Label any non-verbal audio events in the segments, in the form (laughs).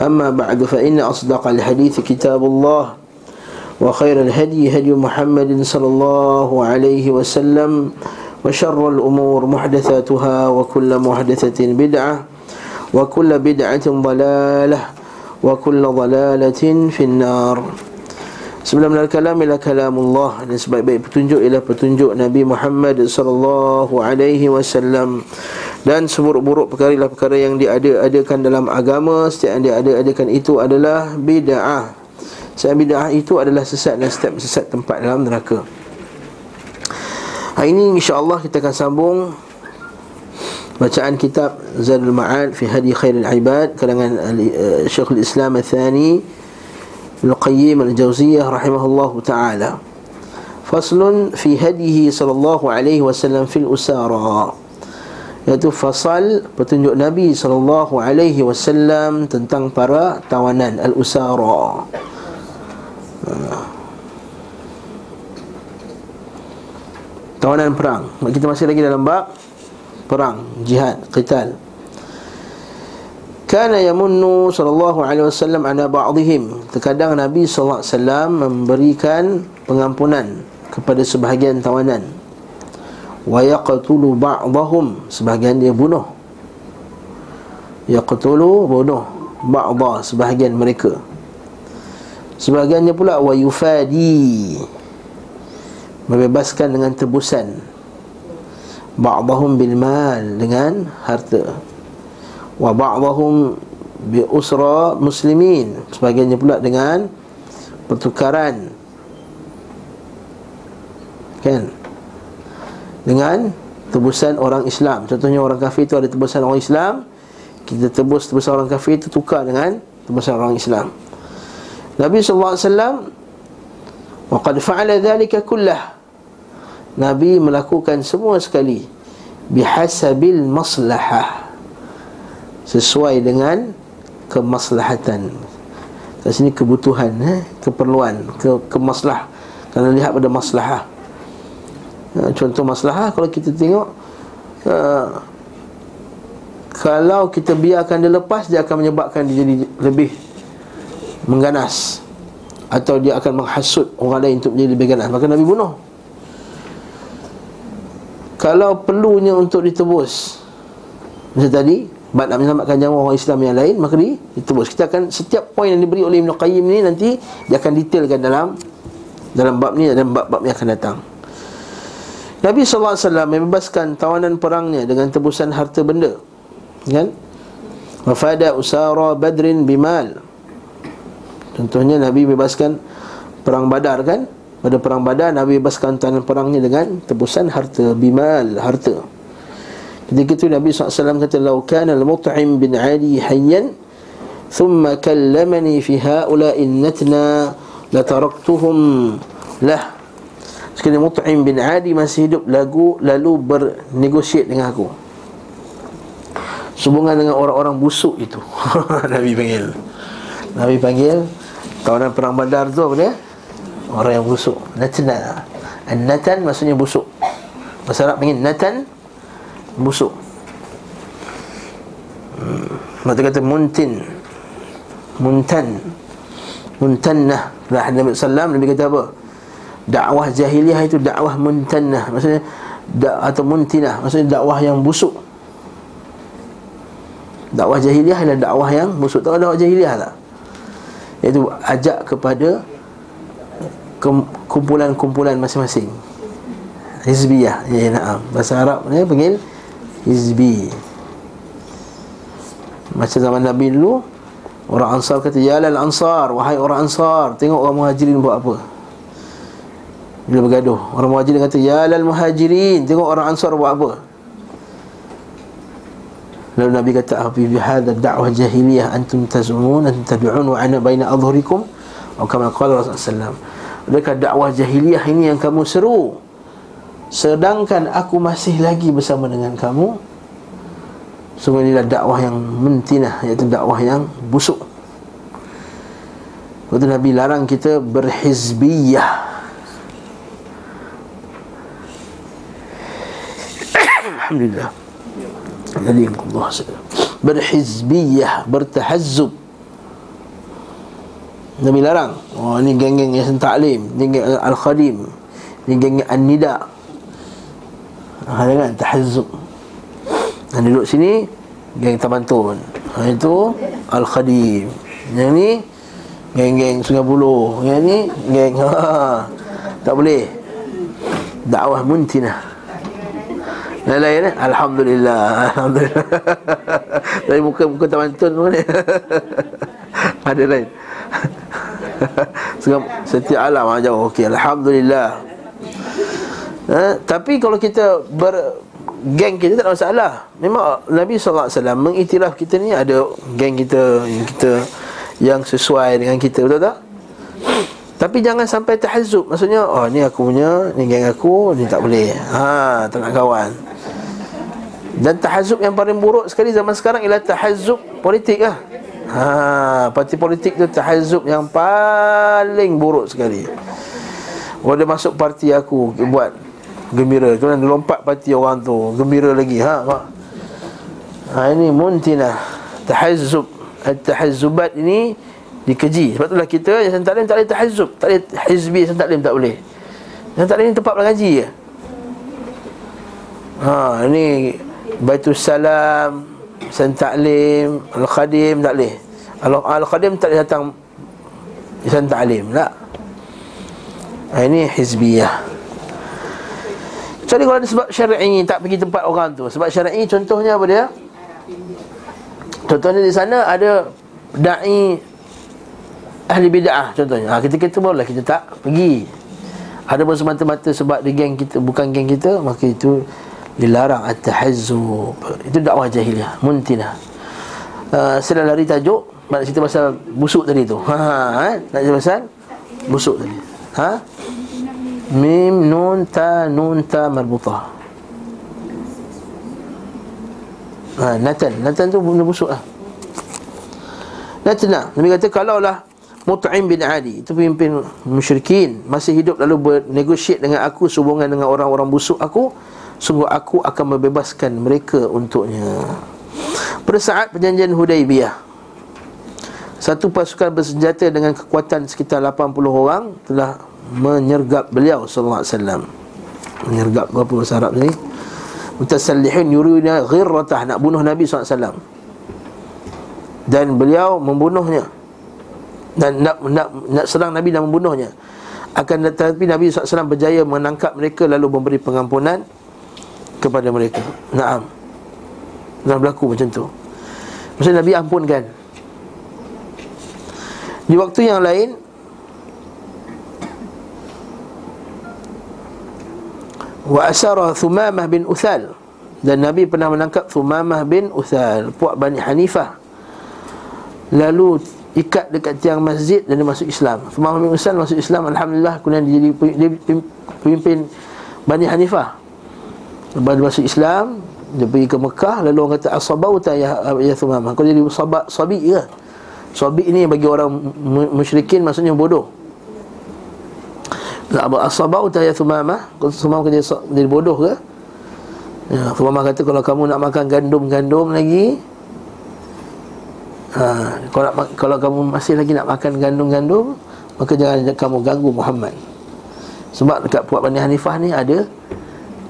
أما بعد فإن أصدق الحديث كتاب الله وخير الهدي هدي محمد صلى الله عليه وسلم وشر الأمور محدثاتها وكل محدثة بدعة وكل بدعة ضلالة وكل ضلالة في النار. Sebelum dari kalam ialah kalam Allah Dan sebaik-baik petunjuk ialah petunjuk Nabi Muhammad sallallahu alaihi wasallam. dan seburuk-buruk perkara ialah perkara yang diada-adakan dalam agama setiap yang diada-adakan itu adalah bida'ah setiap bida'ah itu adalah sesat dan setiap sesat tempat dalam neraka. Hari ini insyaAllah kita akan sambung bacaan kitab Zadul Ma'ad fi Hadi Khairul Ibad kalangan eh, Syekh Islam Al-Thani Al-Qayyim Al-Jawziyah Rahimahullah Ta'ala. Faslun fi hadihi sallallahu alaihi wasallam fil usara iaitu fasal petunjuk Nabi sallallahu alaihi wasallam tentang para tawanan al-usara. Tawanan perang. Kita masih lagi dalam bab perang, jihad, qital. Kana yamunnu sallallahu alaihi wasallam ala ba'dihim. Terkadang Nabi sallallahu alaihi wasallam memberikan pengampunan kepada sebahagian tawanan. Wa yaqtulu ba'dahum, sebahagian dia bunuh. Yaqtulu bunuh ba'dha sebahagian mereka. Sebahagiannya pula wa yufadi membebaskan dengan tebusan. Ba'dahum bil mal dengan harta wa ba'dahum bi usra muslimin sebagiannya pula dengan pertukaran kan dengan tebusan orang Islam contohnya orang kafir itu ada tebusan orang Islam kita tebus tebusan orang kafir itu tukar dengan tebusan orang Islam Nabi sallallahu alaihi wasallam wa qad fa'ala dhalika kullah Nabi melakukan semua sekali bihasabil maslahah sesuai dengan kemaslahatan. Kat sini kebutuhan, eh? keperluan, ke kemaslah. Kalau lihat pada maslahah. Uh, contoh maslahah kalau kita tengok uh, kalau kita biarkan dia lepas dia akan menyebabkan dia jadi lebih mengganas. Atau dia akan menghasut orang lain untuk menjadi lebih ganas. Maka Nabi bunuh. Kalau perlunya untuk ditebus macam tadi Sebab nak menyelamatkan nyawa orang Islam yang lain Maka di, ditebus. Kita akan setiap poin yang diberi oleh Ibn Qayyim ni Nanti dia akan detailkan dalam Dalam bab ni dan bab-bab yang akan datang Nabi SAW membebaskan tawanan perangnya Dengan tebusan harta benda Kan? Wafada usara badrin bimal. Contohnya Nabi bebaskan Perang badar kan? Pada perang badar Nabi bebaskan tawanan perangnya dengan Tebusan harta bimal Harta. Ketika itu Nabi SAW kata Lau kana al-mut'im bin Ali hayyan Thumma kallamani fi ha'ula'i natna Lataraktuhum lah Sekali Mut'im bin Ali masih hidup lagu Lalu bernegosiat dengan aku. Sehubungan dengan orang-orang busuk itu. (laughs) Nabi panggil. Nabi panggil Kawanan perang badar tu apa dia? Orang yang busuk. Natna An-natan maksudnya busuk. Bahasa Arab panggil natan busuk. Hmm. Mata kata muntin. Muntan. Muntannah. Lah Nabi Sallam Nabi kata apa Dakwah jahiliah itu dakwah muntannah Maksudnya da, Atau muntinah Maksudnya dakwah yang busuk. Dakwah jahiliah adalah dakwah yang busuk. Tahu dakwah jahiliah tak? Iaitu ajak kepada Kumpulan-kumpulan masing-masing. Hizbiyah Ya, ya, Bahasa Arab ni panggil hizbi. Macam zaman Nabi dulu Orang Ansar kata Ya lal Ansar Wahai orang Ansar Tengok orang Muhajirin buat apa Bila bergaduh. Orang Muhajirin kata Ya lal Muhajirin. Tengok orang Ansar buat apa. Lalu Nabi kata Afi bihada da'wah jahiliyah Antum tazumun Antum tad'un Wa ana baina adhurikum. Atau kama qala Rasulullah SAW Adakah dakwah jahiliyah ini yang kamu seru? Sedangkan aku masih lagi bersama dengan kamu. Semua inilah dakwah yang mentinah Iaitu dakwah yang busuk. Lepas Nabi larang kita berhizbiyah Alhamdulillah. Jadi Allah Berhizbiyah Bertahazzub. Nabi larang. Oh ni geng-geng yang taklim Ni geng Al-Khadim. Ni geng An-Nida. Ha, Jangan tahazzub. Dan duduk sini Geng Tabantun ha, Itu Al-Khadim. Yang ni Geng-geng Sungai Buloh. Yang ni Geng (laughs) ha, Tak boleh. Dakwah muntinah Lain-lain eh? Alhamdulillah Alhamdulillah (laughs) Dari muka muka tabantun pun ni (laughs) Ada lain (laughs) Setiap alam ah, okey alhamdulillah. Ha, tapi kalau kita ber geng kita tak ada masalah. Memang Nabi wasallam mengiktiraf kita ni ada geng kita yang kita yang sesuai dengan kita betul tak? Tapi jangan sampai tahazzub. Maksudnya oh ni aku punya, ni geng aku, ni tak boleh. Ha, tak nak kawan. Dan tahazzub yang paling buruk sekali zaman sekarang ialah tahazzub politik lah. Ha, parti politik tu tahazub yang paling buruk sekali. Kalau dia masuk parti aku buat gembira, kemudian dia lompat parti orang tu, gembira lagi. Ha, mak. Ha ini muntina tahazub. At-tahazzubat ini dikeji. Sebab itulah kita yang taklim tak boleh tahazub, tak boleh hizbi taklim tak boleh. Yang taklim ni tempat mengaji je. Ha, ini Baitul Salam, Sen Ta'lim Al-Khadim tak boleh. Al-Khadim tak boleh datang. Sen Ta'lim tak? Ha, Ini Hizbiyah. Jadi kalau ada sebab syar'i Tak pergi tempat orang tu. Sebab syar'i contohnya apa dia? Contohnya di sana ada Da'i Ahli bid'ah contohnya. Ha, Ketika itu barulah kita tak pergi. Ada pun semata-mata sebab di geng kita Bukan geng kita Maka itu dilarang at-tahazzub itu dakwah jahiliah muntina uh, saya lari tajuk nak cerita pasal busuk tadi tu. (laughs) Ha, ha eh? nak cerita pasal busuk tadi. Ha? Mim nun ta nun ta marbutah. Ha natan natan tu benda busuk lah. Natna Nabi kata kalaulah Mut'im bin Ali Itu pemimpin musyrikin Masih hidup lalu bernegosiat dengan aku Sehubungan dengan orang-orang busuk aku Sungguh aku akan membebaskan mereka untuknya. Pada saat perjanjian Hudaibiyah Satu pasukan bersenjata dengan kekuatan sekitar 80 orang Telah menyergap beliau Sallallahu Alaihi Wasallam. Menyergap berapa bahasa Arab ni? Mutasalihin yurina ghirratah Nak bunuh Nabi SAW Dan beliau membunuhnya. Dan nak, nak, nak serang Nabi dan membunuhnya. Akan tetapi Nabi SAW berjaya menangkap mereka lalu memberi pengampunan kepada mereka. Naam. Dah berlaku macam tu. Maksudnya Nabi ampunkan. Di waktu yang lain Wa asara Thumamah bin Uthal. Dan Nabi pernah menangkap Thumamah bin Uthal Puak Bani Hanifah. Lalu ikat dekat tiang masjid Dan dia masuk Islam. Thumamah bin Uthal masuk Islam Alhamdulillah Kemudian dia jadi pemimpin Bani Hanifah Lepas masuk Islam Dia pergi ke Mekah Lalu orang kata Asabauta ya, ya Thumamah Kau jadi sabak, sabi ke? Sabi ni bagi orang musyrikin Maksudnya bodoh. Asabauta ya Thumamah Kau Thumamah kata jadi bodoh ke? Ya, Thumamah kata Kalau kamu nak makan gandum-gandum lagi ha, kalau, kalau kamu masih lagi nak makan gandum-gandum Maka jangan kamu ganggu Muhammad. Sebab dekat Puak Bani Hanifah ni ada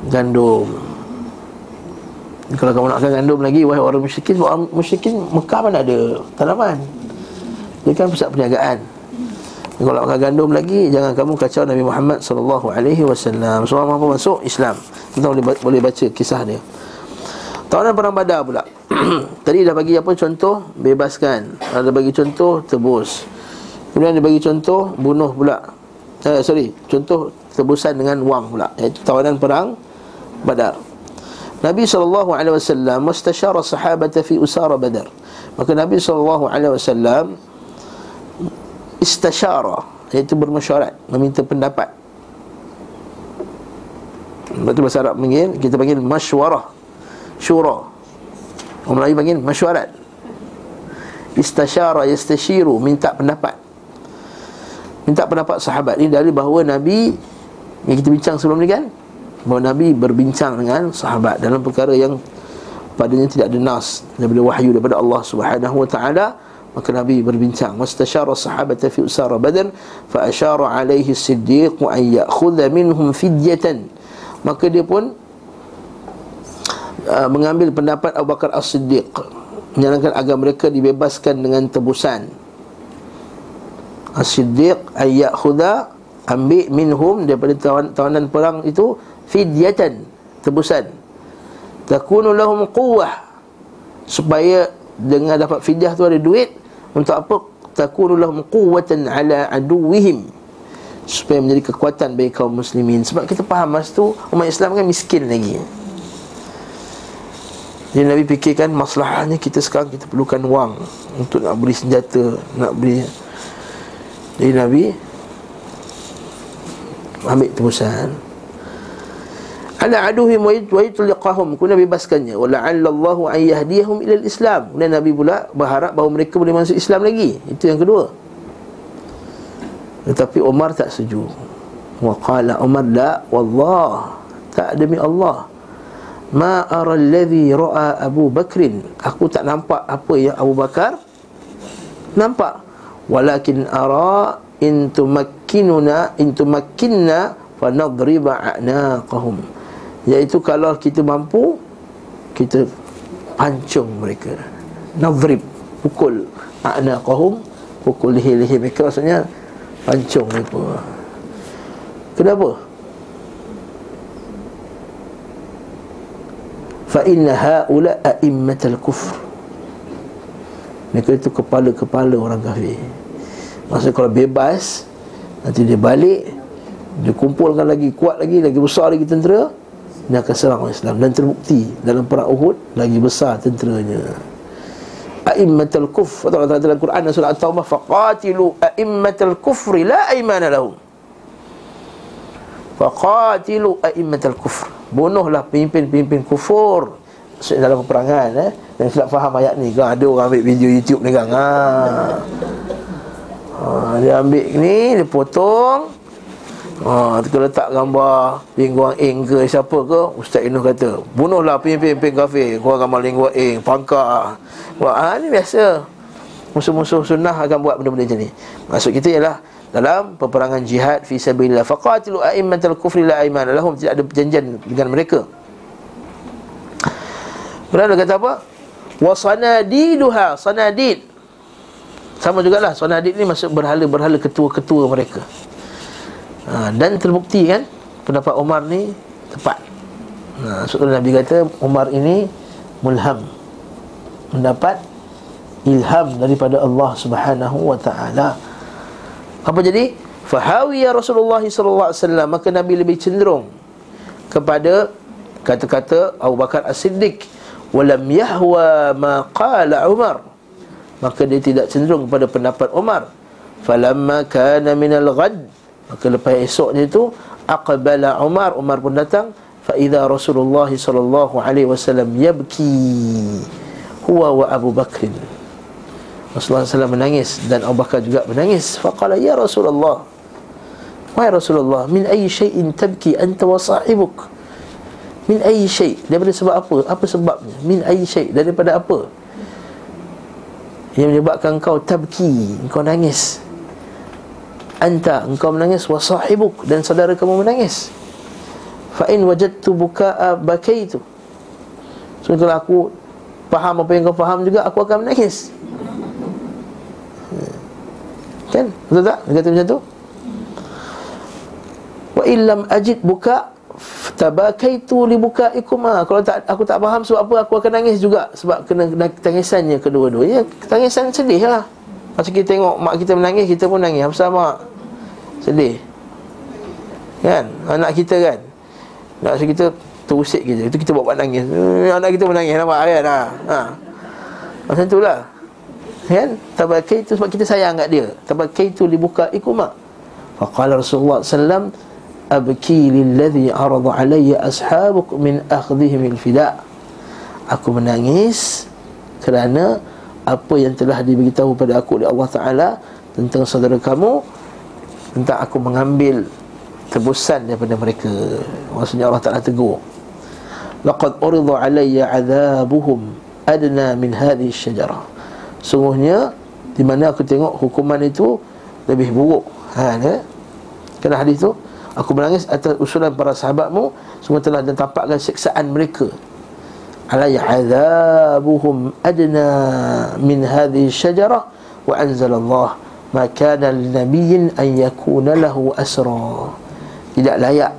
gandum. Kalau kamu nak makan gandum lagi wahai orang musyrikin orang musyrikin Mekah mana ada tanaman. Dia kan pusat perniagaan. Kalau makan gandum lagi jangan kamu kacau Nabi Muhammad sallallahu alaihi wasallam. Semua apa masuk Islam. Kita boleh boleh baca kisah dia. Tahunan perang badar pula. (clears throat) Tadi dah bagi apa contoh? Bebaskan. Ada bagi contoh tebus. Kemudian dia bagi contoh bunuh pula. Eh, sorry. Contoh tebusan dengan wang pula. Iaitu tawanan perang Badar. Nabi SAW Mustashara sahabata fi usara badar. Maka Nabi SAW Istashara Iaitu bermasyarat Meminta pendapat. Tu bahasa Arab panggil Kita panggil masywarah Syura. Orang Melayu panggil masywarat Istashara Yastashiru Minta pendapat. Minta pendapat sahabat Ini dari bahawa Nabi Yang kita bincang sebelum ni kan Bahawa Nabi berbincang dengan sahabat Dalam perkara yang Padanya tidak ada nas Daripada wahyu daripada Allah subhanahu wa ta'ala Maka Nabi berbincang Mastasyara sahabat fi usara badan Fa asyara alaihi siddiq An ya'khudha minhum fidyatan. Maka dia pun uh, Mengambil pendapat Abu Bakar As-Siddiq Menyalahkan agar mereka dibebaskan dengan tebusan. As-Siddiq Ayyak khuda Ambil minhum daripada tawanan perang itu Fidyatan Tebusan. Takunu lahum quwah Supaya dengan dapat fidyah tu ada duit Untuk apa? Takunu lahum quwatan ala aduwihim supaya menjadi kekuatan bagi kaum muslimin. Sebab kita faham masa tu umat Islam kan miskin lagi. Jadi Nabi fikirkan masalahnya kita sekarang kita perlukan wang untuk nak beli senjata nak beli jadi Nabi ambil tebusan ala aduhim wa yutliqahum. Kuna bebaskannya. Wa la'alla Allah an yahdiyahum ila al-islam dan Nabi pula berharap bahawa mereka boleh masuk Islam lagi. Itu yang kedua. Tetapi Umar tak setuju. Wa qala Umar la Wallah. Tak demi Allah. Ma ara alladhi ra'a Abu Bakrin. Aku tak nampak apa yang Abu Bakar Nampak. Walakin ara In tumakkinuna In tumakkinna Fa nadriba a'naqahum Iaitu kalau kita mampu Kita pancung mereka. Nadrib Pukul a'naqahum Pukul leher-leher mereka Maksudnya Pancung mereka. Kenapa? Fa inna haula a'immatal kufr. Mereka itu kepala-kepala orang kafir. Maksudnya kalau bebas Nanti dia balik Dia kumpulkan lagi kuat lagi Lagi besar lagi tentera Dia akan serang orang Islam. Dan terbukti dalam perang Uhud Lagi besar tenteranya. A'immatal kufr atau Allah dalam Quran surah At-Taubah faqatilu a'immatal kufri la aymana lahum. Faqatilu a'immatal kufr. Bunuhlah pemimpin-pemimpin kufur. Dalam peperangan eh? Dan silap faham ayat ni kan ada orang ambil video YouTube ni kan ha. ha dia ambil ni dia potong Ha, tu letak gambar Lingguang Ing ke siapa ke Ustaz Inuh kata Bunuhlah pemimpin-pemimpin kafir Kau gambar Lingguang Ing Pangkar Wah, ha, ni biasa. Musuh-musuh sunnah akan buat benda-benda macam ni. Maksud kita ialah Dalam peperangan jihad Fi sabillillah Faqatilu a'immatal kufri la aiman lahum Tidak ada perjanjian dengan mereka. Dia kata apa? Wasanadiduha Sanadid. Sama jugalah Sanadid ni masuk berhala-berhala ketua-ketua mereka ha, Dan terbukti kan Pendapat Umar ni tepat. Ha, Sebab Nabi kata Umar ini mulham. Mendapat ilham daripada Allah Subhanahu wa taala. Apa jadi? Fahawiya Rasulullah sallallahu alaihi wasallam maka Nabi lebih cenderung kepada kata-kata Abu Bakar As-Siddiq walam yahwa ma qala Umar. Maka dia tidak cenderung kepada pendapat Umar falamma kana min al-ghad Maka lepas esoknya itu aqbala Umar. Umar pun datang fa idza Rasulullah sallallahu alaihi wasallam yabki huwa wa Abu Bakr. Rasulullah SAW menangis dan Abu Bakar juga menangis. Faqala ya Rasulullah Wahai Rasulullah min ayyi shay'in tabki anta wa sahibuk? Min ayyi shay' daripada sebab apa? Apa sebabnya? Min ayyi shay' daripada apa? Yang menyebabkan kau tabki kau nangis anta engkau menangis wa sahibuk dan saudara kamu menangis. Fa in wajadtu bukaa bakaitu. So kalau aku faham apa yang kau faham juga aku akan menangis. Kan? Betul tak? Dia kata macam tu. Wa illam ajid buka tabakaitu li bukaikuma. Kalau tak aku tak faham sebab apa aku akan nangis juga. Sebab kena tangisannya kedua-duanya. Tangisan sedih lah. Masa kita tengok mak kita menangis Kita pun nangis. Apa mak Sedih. Kan? Anak kita kan? Nak kita terusik kita Itu kita buat buat nangis. Eh, Anak kita menangis nampak kan? Ha. ha. Macam tu lah. Kan? Tabakai itu sebab kita sayang kat dia. Tabakai itu dibuka ikumak Faqala Rasulullah SAW Abki lilladhi aradu alaiya ashabuk min akhdihim ilfida Aku menangis Kerana Apa yang telah diberitahu pada aku oleh Allah Ta'ala Tentang saudara kamu Tentang aku mengambil Tebusan daripada mereka. Maksudnya Allah Ta'ala tegur. Laqad uridu alaiya azabuhum Adna min hadhi syajarah. Sungguhnya di mana aku tengok hukuman itu lebih buruk. Ha ya. Kena hadis tu? Aku menangis atas usulan para sahabatmu Semua telah dan tampakkan siksaan mereka. Alaya azabuhum adna min hadhi syajarah Wa anzalallah Ma kana linabiyyin an yakuna lahu asra Tidak layak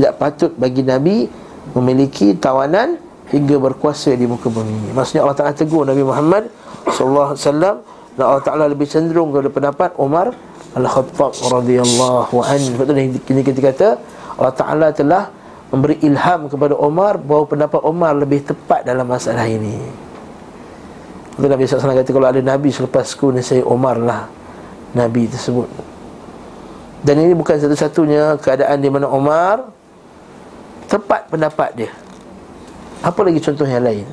Tidak patut bagi Nabi Memiliki tawanan Hingga berkuasa di muka bumi Maksudnya Allah Ta'ala tegur Nabi Muhammad sallallahu alaihi wasallam dan Allah Taala lebih cenderung kepada pendapat Umar Al-Khattab radhiyallahu anhu. Betul ni ini kita kata Allah Taala telah memberi ilham kepada Umar bahawa pendapat Umar lebih tepat dalam masalah ini. Betul Nabi SAW kata kalau ada Nabi selepasku ni saya Umar lah Nabi tersebut. Dan ini bukan satu-satunya keadaan di mana Umar tepat pendapat dia. Apa lagi contoh yang lain?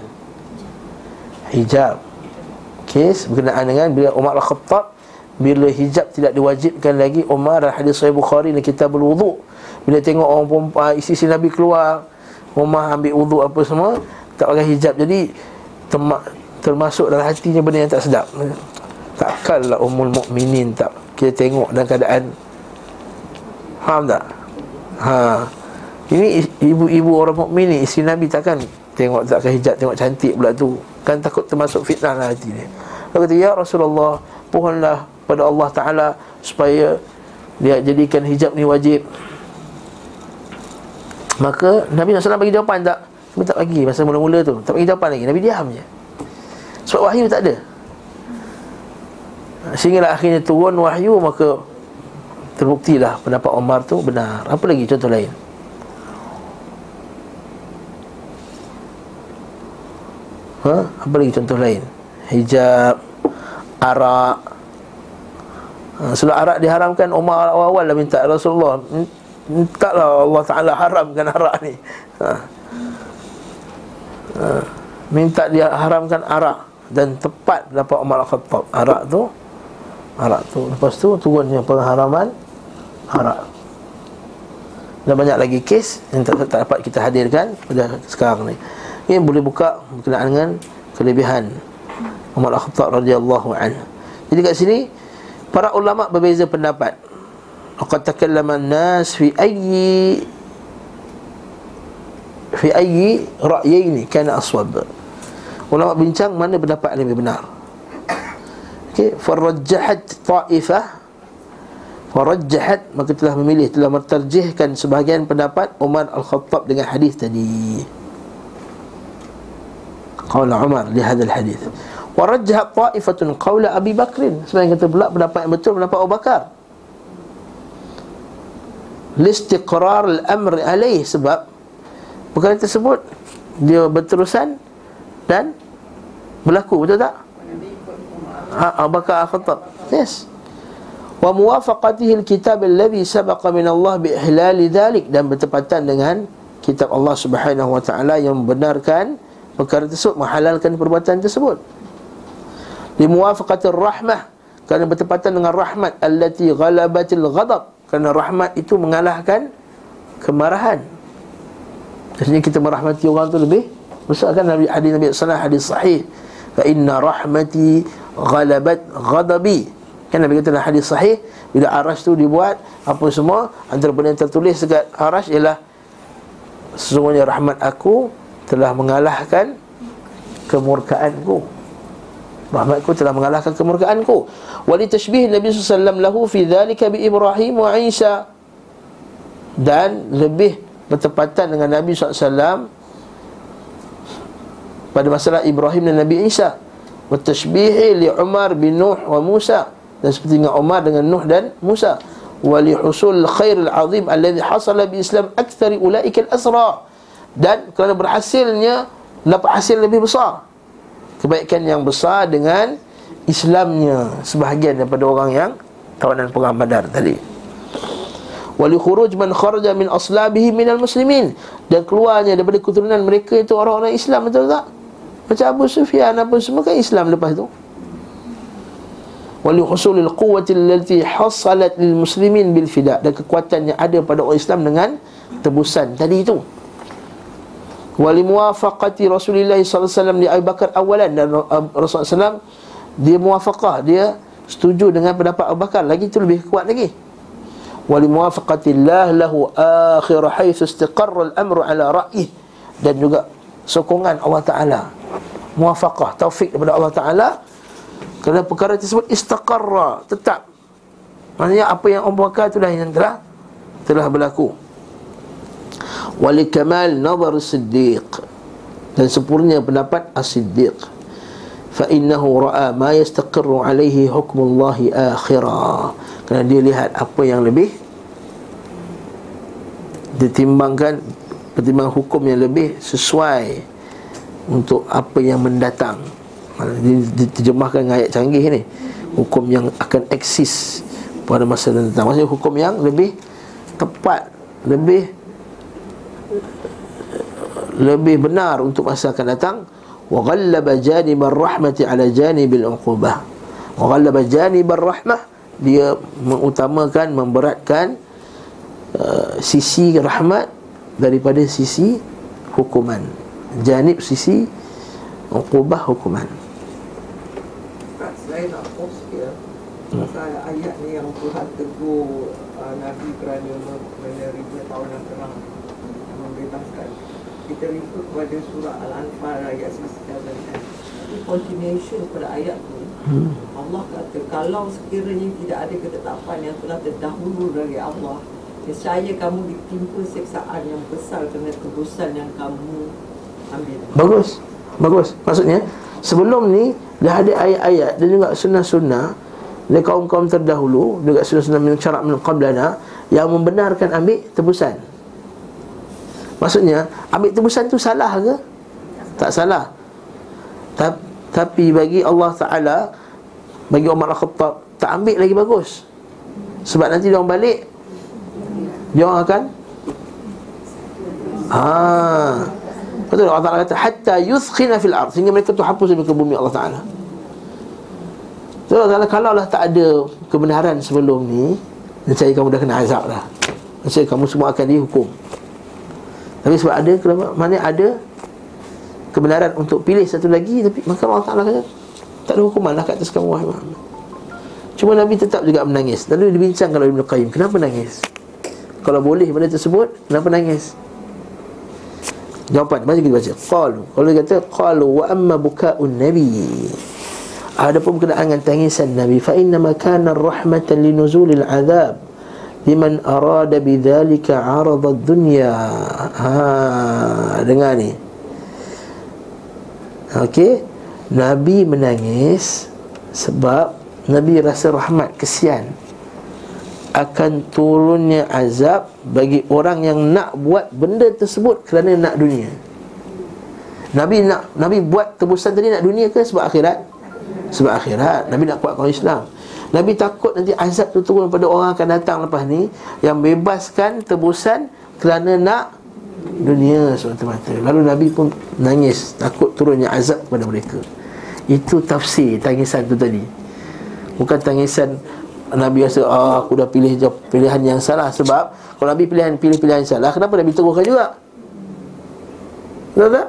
Hijab kes berkenaan dengan bila Umar Al-Khattab bila hijab tidak diwajibkan lagi Umar dan hadis Sahih Bukhari ni kita berwuduk bila tengok orang perempuan isi-isi Nabi keluar Umar ambil wuduk apa semua tak pakai hijab jadi termasuk dalam hatinya benda yang tak sedap takkanlah umul mukminin tak? Kita tengok dalam keadaan. Faham tak? Ha. Ini ibu-ibu orang mukmin ni isteri Nabi takkan tengok tak hijab tengok cantik pula tu. Kan takut termasuk fitnah dalam hati dia. Dia kata, Ya Rasulullah Pohonlah pada Allah Ta'ala Supaya dia jadikan hijab ni wajib. Maka Nabi SAW bagi jawapan tak? Nabi tak bagi masa mula-mula tu. Tak bagi jawapan lagi. Nabi diam je. Sebab wahyu tak ada Sehinggalah akhirnya turun wahyu Maka terbuktilah pendapat Omar tu benar. Apa lagi contoh lain? ha? Apa lagi contoh lain? Hijab Arak. Ha, Sebelum arak diharamkan. Umar awal-awal lah minta Rasulullah. Minta lah Allah Ta'ala haramkan arak ni. Ha. Ha. Minta dia haramkan arak. Dan tepat dapat Umar Al-Khattab. Arak tu Arak tu Lepas tu turunnya pengharaman Arak dan banyak lagi kes yang tak, tak dapat kita hadirkan pada sekarang ni. Ini boleh buka berkenaan dengan kelebihan Umar Al-Khattab radhiyallahu anhu. Jadi kat sini para ulama berbeza pendapat. Laqad takallama an-nas fi ayyi fi ayyi ra'yaini kana aswab. Ulama bincang mana pendapat yang lebih benar. Okey, farajjahat ta'ifah. Farajjahat Maka telah memilih, telah menterjihkan Sebahagian pendapat Umar Al-Khattab Dengan hadis tadi. Qawla Umar Lihadal hadis. Warajahat ta'ifatun qawla Abi Bakrin. Sebab yang kata pula pendapat yang betul pendapat Abu Bakar. Listiqrar al-amr alaih Sebab perkara tersebut Dia berterusan Dan berlaku betul tak? Abu Bakar al-Khattab yes. Wa muwafaqatihi al-kitab alladhi sabaqa min Allah bi ihlali dhalik. Dan bertepatan dengan kitab Allah Subhanahu wa taala yang membenarkan perkara tersebut menghalalkan perbuatan tersebut. Limuwafaqatir rahmah kerana bertepatan dengan rahmat allati ghalabatil ghadab. Kerana rahmat itu mengalahkan kemarahan. Maksudnya kita merahmati orang tu lebih besar kan? Nabi hadis Nabi sallallahu hadis sahih. Fa inna rahmati ghalabat ghadabi. Kan Nabi kata dalam hadis sahih bila arash tu dibuat apa semua antara benda yang tertulis dekat arash ialah sesungguhnya rahmat aku telah mengalahkan kemurkaanku. Rahmatku telah mengalahkan kemurkaanku. Wali tashbih Nabi SAW lahu fi dhalika bi Ibrahim wa Isa. Dan lebih bertepatan dengan Nabi SAW pada masalah Ibrahim dan Nabi Isa wa tashbih li Umar bin Nuh wa Musa. Dan seperti dengan Umar dengan Nuh dan Musa. Wali husul khair al-azim alladhi hasala bi Islam ulaika al-asra' dan kerana berhasilnya dapat hasil lebih besar. Kebaikan yang besar dengan Islamnya sebahagian daripada orang yang tawanan perang Badar tadi. Wali khuruj man kharaja min aslabihi minal muslimin. Dan keluarnya daripada keturunan mereka itu orang-orang Islam betul tak macam Abu Sufyan apa semua kan Islam lepas tu. Wali husulil quwwati allati hasalat lil muslimin bil fida. Dan kekuatan yang ada pada orang Islam dengan tebusan. Tadi itu wali muwafaqati Rasulullah wasallam di Abu Bakar awalan. Dan Rasulullah sallallahu dia muwafaqah. Dia setuju dengan pendapat Abu Bakar. Lagi itu lebih kuat lagi. Wali muwafaqatillah lahu akhir haythu istiqarra al-amru ala ra'yih dan juga sokongan Allah Taala muafakah taufik daripada Allah Taala kerana perkara tersebut istaqarra tetap. Maknanya apa yang Abu Bakar itulah yang telah telah berlaku. Walikamal nazar siddiq dan sempurna pendapat as-siddiq. Fa innahu ra'a ma yastaqirru alayhi hukm Allah akhira kerana dia lihat apa yang lebih ditimbangkan pertimbangan hukum yang lebih sesuai untuk apa yang mendatang. Diterjemahkan dengan ayat canggih ni. Hukum yang akan eksis pada masa yang datang. Maksudnya hukum yang lebih tepat lebih lebih benar untuk masa akan datang. Wa ghallaba janib ar-rahmati ala janib al-uqubah wa ghallaba janib ar-rahmah dia mengutamakan memberatkan uh, sisi rahmat daripada sisi hukuman janib sisi uqubah hukuman. Saya nak post dia pasal ayat ni yang Tuhan tegur uh, Nabi kerana menerima tawanan perang membebaskan. Kita refer kepada surah Al-Anfal ayat 97 kan Tapi continuation pada ayat tu hmm. Allah kata kalau sekiranya tidak ada ketetapan yang telah terdahulu dari Allah Nescaya kamu ditimpa seksaan yang besar kerana kebusan yang kamu Bagus, bagus. Maksudnya sebelum ni dah ada ayat-ayat. Dan juga sunnah-sunnah dari kaum-kaum terdahulu juga sunnah-sunnah min syarak min qablana yang membenarkan ambil tebusan. Maksudnya Ambil tebusan tu salah ke? Tak salah. Ta- Tapi bagi Allah Ta'ala Bagi Umar Al-Khattab Tak ambil lagi bagus. Sebab nanti dia orang balik Dia orang akan Haa Betul Allah Ta'ala kata Hatta yuthkhina fil ard Sehingga mereka tu hapus dari bumi Allah Ta'ala Betul Allah Ta'ala Kalau lah tak ada kebenaran sebelum ni Saya kamu dah kena azab lah Saya kamu semua akan dihukum tapi sebab ada kenapa? Mana ada kebenaran untuk pilih satu lagi tapi maka Allah Taala kata tak ada hukuman lah kat atas kamu wahai Muhammad. Cuma Nabi tetap juga menangis. Lalu dibincangkan oleh Ibn Qayyim, kenapa nangis? Kalau boleh benda tersebut, kenapa nangis? Jawapan, mari kita baca. Qalu. Kalau dia kata qalu wa amma buka'un nabi. Adapun berkenaan dengan tangisan Nabi fa inna ma kana rahmatan linuzulil azab liman arada bidzalika arada dunya ha dengar ni okey nabi menangis sebab nabi rasa rahmat kesian akan turunnya azab bagi orang yang nak buat benda tersebut kerana nak dunia. Nabi nak nabi buat tebusan tadi nak dunia ke sebab akhirat? Sebab akhirat. Nabi nak kuatkan Islam. Nabi takut nanti azab tu turun pada orang akan datang lepas ni Yang bebaskan tebusan kerana nak dunia semata-mata. Lalu Nabi pun nangis Takut turunnya azab kepada mereka. Itu tafsir tangisan tu tadi. Bukan tangisan Nabi rasa ah, aku dah pilih pilihan yang salah Sebab kalau Nabi pilihan pilih pilihan yang salah Kenapa Nabi teruskan juga? Tahu tak?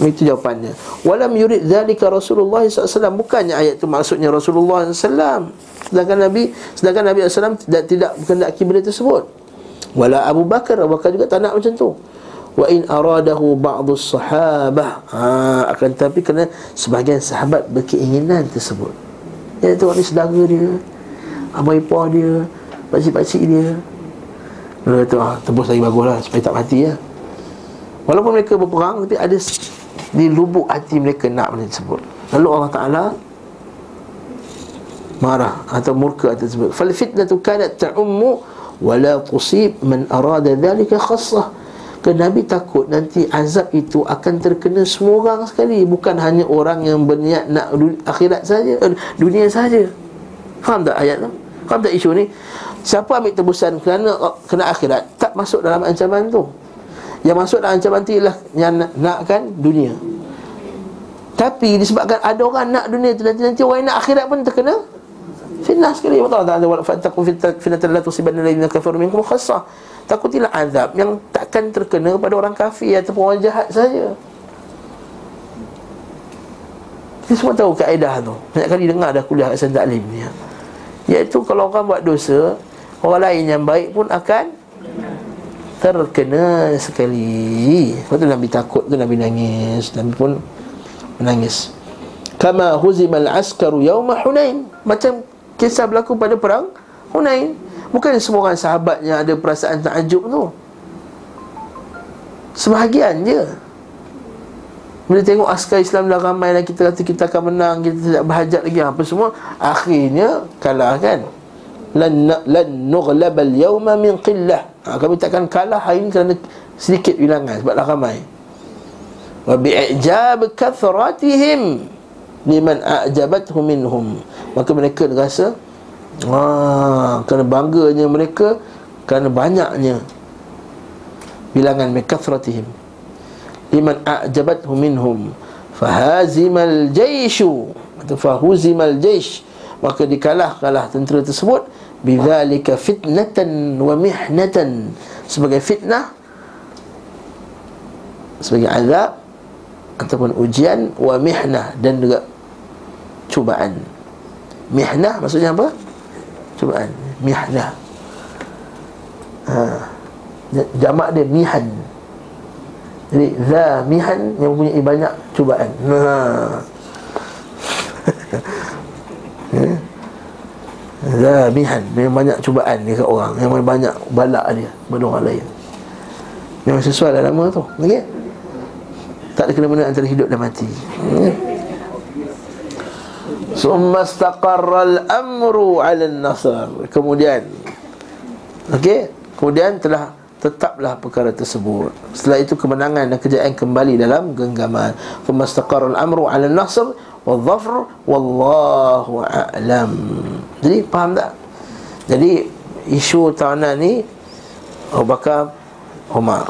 Itu jawapannya. Walam yurid dzalika Rasulullah SAW bukannya ayat itu maksudnya Rasulullah SAW. Sedangkan Nabi sedangkan Nabi SAW tidak tidak berkehendaki benda tersebut. Wala Abu Bakar, Abu Bakar juga tak nak macam tu. Wa in aradahu ba'dhu sahabah. Ha, akan tapi kerana sebahagian sahabat berkeinginan tersebut. Ya tu ni saudara dia. Abang ipar dia, pakcik-pakcik dia. Lalu tu ah, tebus lagi baguslah supaya tak mati ya. Walaupun mereka berperang tapi ada di lubuk hati mereka nak benda tersebut lalu Allah Ta'ala marah atau murka atas tersebut fal fitnatu kanat ta'ummu wala tusib man arada dhalika khassah Kerana Nabi takut nanti azab itu akan terkena semua orang sekali. Bukan hanya orang yang berniat nak akhirat saja eh, Dunia saja. Faham tak ayat tu? Faham tak isu ni? Siapa ambil tebusan kerana kena akhirat? Tak masuk dalam ancaman tu. Yang masuk dalam ancaman tu ialah Yang nak, nakkan dunia. Tapi disebabkan ada orang nak dunia tu Nanti-nanti orang yang nak akhirat pun terkena Fitnah sekali. Allah Ta'ala fitnatan la tusibanna alladhina kafaru minkum khassah Takutilah azab yang takkan terkena pada orang kafir ataupun orang jahat saja. Kita semua tahu kaedah tu. Banyak kali dengar dah kuliah Hasan Taklim ni. Iaitu kalau orang buat dosa, orang lain yang baik pun akan terkena sekali. Lepas tu Nabi takut tu Nabi nangis. Nabi pun menangis. Kama huzimal askaru yawma Hunain. Macam kisah berlaku pada perang Hunain. Bukan semua orang sahabat yang ada perasaan takjub tu. Sebahagian je. Bila tengok askar Islam dah ramai dan kita kata kita akan menang Kita tidak berhajat lagi apa semua Akhirnya kalah kan? Lan, lan nughlabal yawma min qillah. Ha, Kami takkan kalah hari ini kerana sedikit bilangan Sebab dah ramai. Wa bi'ijab kathratihim Liman a'jabathu minhum. Maka mereka rasa Wah, kerana bangganya mereka kerana banyaknya bilangan mekathratihim liman a'jabathu minhum fahazimal jaishu atau fahuzimal jaish. Maka dikalah kalah tentera tersebut bidzalika fitnatan wa mihnatan. Sebagai fitnah sebagai azab ataupun ujian wa mihnah dan juga cubaan. Mihnah maksudnya apa cubaan mihnah ha. jamak dia mihan. Jadi za mihan yang mempunyai banyak cubaan. Ha. (laughs) za mihan yang banyak cubaan dekat orang. Yang banyak balak dia pada orang lain. Memang sesuai dalam nama tu. Okey? Tak ada kena-mena antara hidup dan mati. Okay? Summa istaqarra al-amru 'ala an-nasr. Kemudian okey, kemudian telah tetaplah perkara tersebut. Setelah itu kemenangan dan kejayaan kembali dalam genggaman. Summa istaqarra al-amru 'ala an-nasr wal-dhafr wallahu a'lam. Jadi faham tak? Jadi isu tahunan ni Abu Bakar Umar.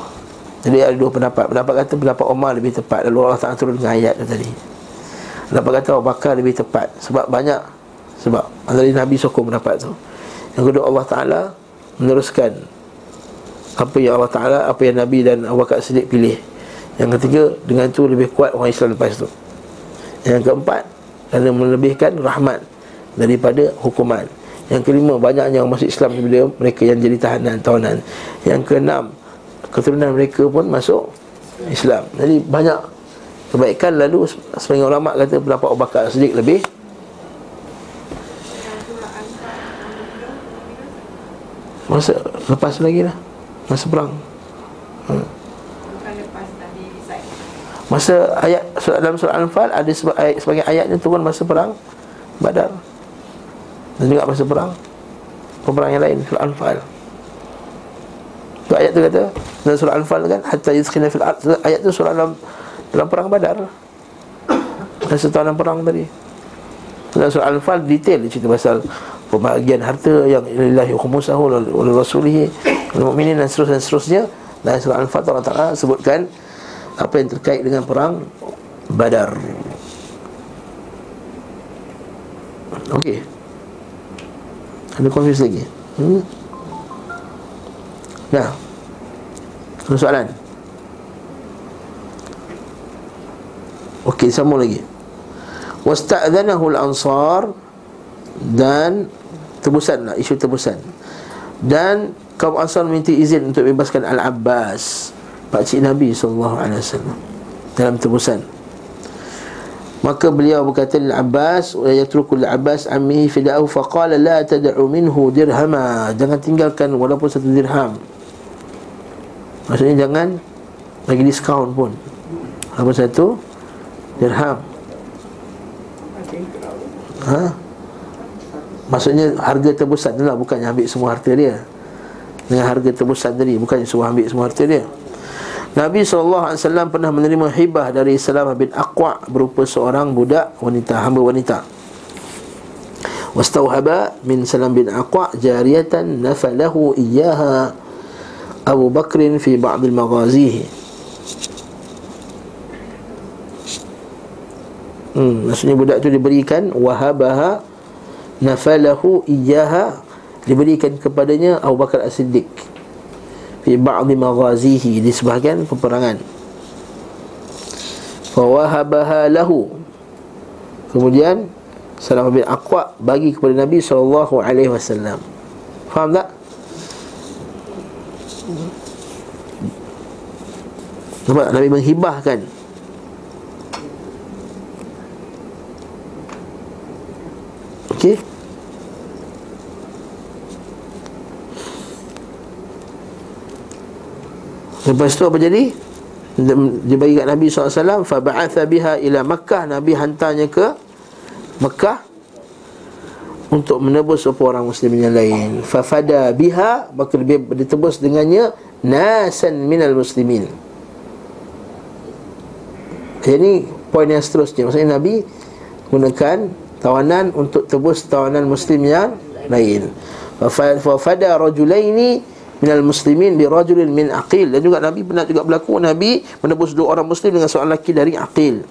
Jadi ada dua pendapat. Pendapat kata pendapat Umar lebih tepat. Lalu Allah Taala turun dengan ayat tadi. Dapat kata Abu Bakar lebih tepat. Sebab banyak Sebab Dari Nabi sokong pendapat tu. Yang kedua Allah Ta'ala Meneruskan Apa yang Allah Ta'ala Apa yang Nabi dan Abu Bakar sedih pilih. Yang ketiga Dengan itu lebih kuat orang Islam lepas tu. Yang keempat Kerana melebihkan rahmat Daripada hukuman. Yang kelima Banyaknya orang masuk Islam Bila mereka yang jadi tahanan tahanan Yang keenam Keturunan mereka pun masuk Islam. Jadi banyak kebaikan lalu sebagian ulama kata pendapat Abu Bakar sedikit lebih. Masa lepas lagi lah. Masa perang. Hmm. masa ayat dalam surah Al-Anfal ada sebab ayat sebagai ayatnya turun masa perang. Badar. Dan juga masa perang. Peperang yang lain surah Al-Anfal. Tu ayat tu kata dalam surah Al-Anfal kan hatta yuskhina fil ayat tu surah dalam dalam perang badar. Dan setahun perang tadi. Dalam surah Al-Fal detail cerita pasal Pembahagian harta yang Ilahi khumusahu oleh rasulihi Al-Mu'minin dan seterusnya dan seterusnya. Dan surah Al-Fal Allah Ta'ala sebutkan Apa yang terkait dengan perang Badar. Okey. Ada confuse lagi? Hmm? Nah. Ada soalan Okey, sama lagi. Wasta'dhanahu al-ansar dan tebusanlah isu tebusan. Dan kaum Ansar minta izin untuk bebaskan Al-Abbas, pak cik Nabi sallallahu alaihi wasallam dalam tebusan. Maka beliau berkata Al-Abbas wa yatruku Al-Abbas ammihi fida'u faqala la tad'u minhu dirhama. Jangan tinggalkan walaupun satu dirham. Maksudnya jangan bagi diskaun pun. Apa satu dirham ha? Maksudnya harga tebusan tu lah Bukannya ambil semua harta dia Dengan harga tebusan tadi Bukannya semua ambil semua harta dia Nabi SAW pernah menerima hibah dari Salamah bin Aqwa berupa seorang budak wanita, hamba wanita. Wastauhaba min Salam bin Aqwa jariyatan nafalahu iyaha Abu Bakrin fi ba'd al-maghazihi. Hmm, maksudnya budak tu diberikan wahabaha nafalahu iyaha diberikan kepadanya Abu Bakar As-Siddiq. Fi ba'd maghazihi di sebahagian peperangan. Fawahabaha lahu. Kemudian Salam bin Aqwa bagi kepada Nabi wasallam. Faham tak? Nampak? Nabi menghibahkan Okey. Lepas tu apa jadi? Dia bagi kat Nabi SAW Faba'atha biha ila Makkah. Nabi hantarnya ke Makkah Untuk menebus apa orang muslim yang lain. Fafada biha Maka lebih ditebus dengannya Nasan minal muslimin. Ini poin yang seterusnya. Maksudnya Nabi Gunakan tawanan untuk tebus tawanan muslim yang lain. Fafada rajulaini minal muslimin bi rajulin min aqil. Dan juga Nabi pernah juga berlaku Nabi menebus dua orang muslim dengan seorang lelaki dari aqil.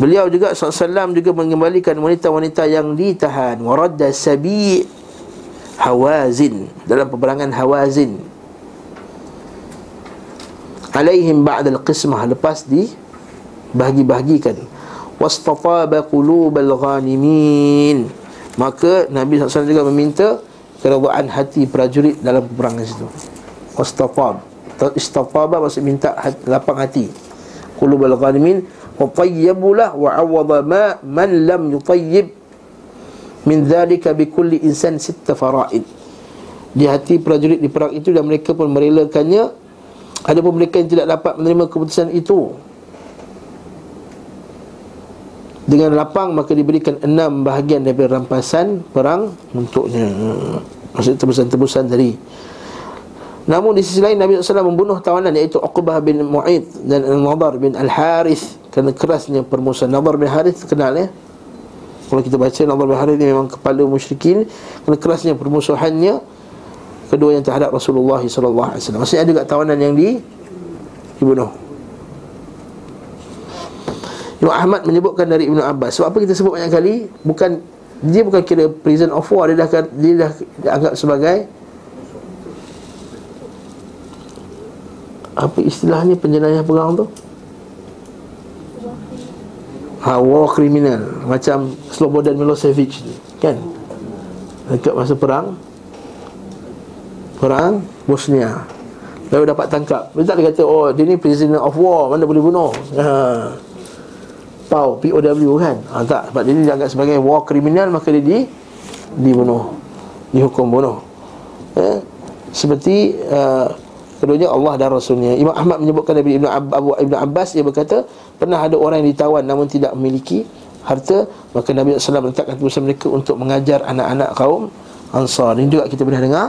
Beliau juga SAW juga mengembalikan wanita-wanita yang ditahan. Waradda sabi hawazin. Dalam peperangan hawazin. Alaihim ba'dal qismah. Lepas di bahagi-bahagikan Wastataba qulubal ghanimin Maka Nabi SAW juga meminta keredaan hati prajurit dalam peperangan situ. Wastatab. Istataba maksud minta hati, lapang hati. Qulubul ghanimin wa tayyibulah wa awwadha ma man lam yutayyib min dhalika bi kulli insan sitta fara'id. Di hati prajurit di perang itu dan mereka pun merelakannya ada pun mereka yang tidak dapat menerima keputusan itu dengan lapang maka diberikan enam bahagian daripada rampasan perang untuknya. Maksud tebusan-tebusan dari namun di sisi lain Nabi SAW membunuh tawanan iaitu Uqbah bin Mu'id dan Nadar bin Al-Harith. Kerana kerasnya permusuhan. Nadar bin Harith kenal ya? Kalau kita baca Nadar bin Harith ini memang kepala musyrikin. Kerana kerasnya permusuhannya kedua yang terhadap Rasulullah SAW maksudnya ada juga tawanan yang di dibunuh Imam Ahmad menyebutkan dari Ibn Abbas. Sebab apa kita sebut banyak kali? Bukan Dia bukan kira prison of war. Dia dah, dia dah anggap sebagai Apa istilahnya penjenayah perang tu? Ha, war criminal. Macam Slobodan Milosevic Kan? Dekat masa perang Perang Bosnia. Lalu dapat tangkap. Dia tak kata Oh dia ni prisoner of war. Mana boleh bunuh? Haa PAW, POW kan? Ha, Tak, sebab dia dianggap sebagai war kriminal Maka dia di, dibunuh. Dihukum bunuh. Eh? Seperti uh, Keduanya Allah dan Rasulnya. Imam Ahmad menyebutkan dari Ibn, Ab- Abu, Ibn Abbas Dia berkata Pernah ada orang yang ditawan Namun tidak memiliki harta? Maka Nabi SAW letakkan tulisan mereka Untuk mengajar anak-anak kaum Ansar. Ini juga kita pernah dengar.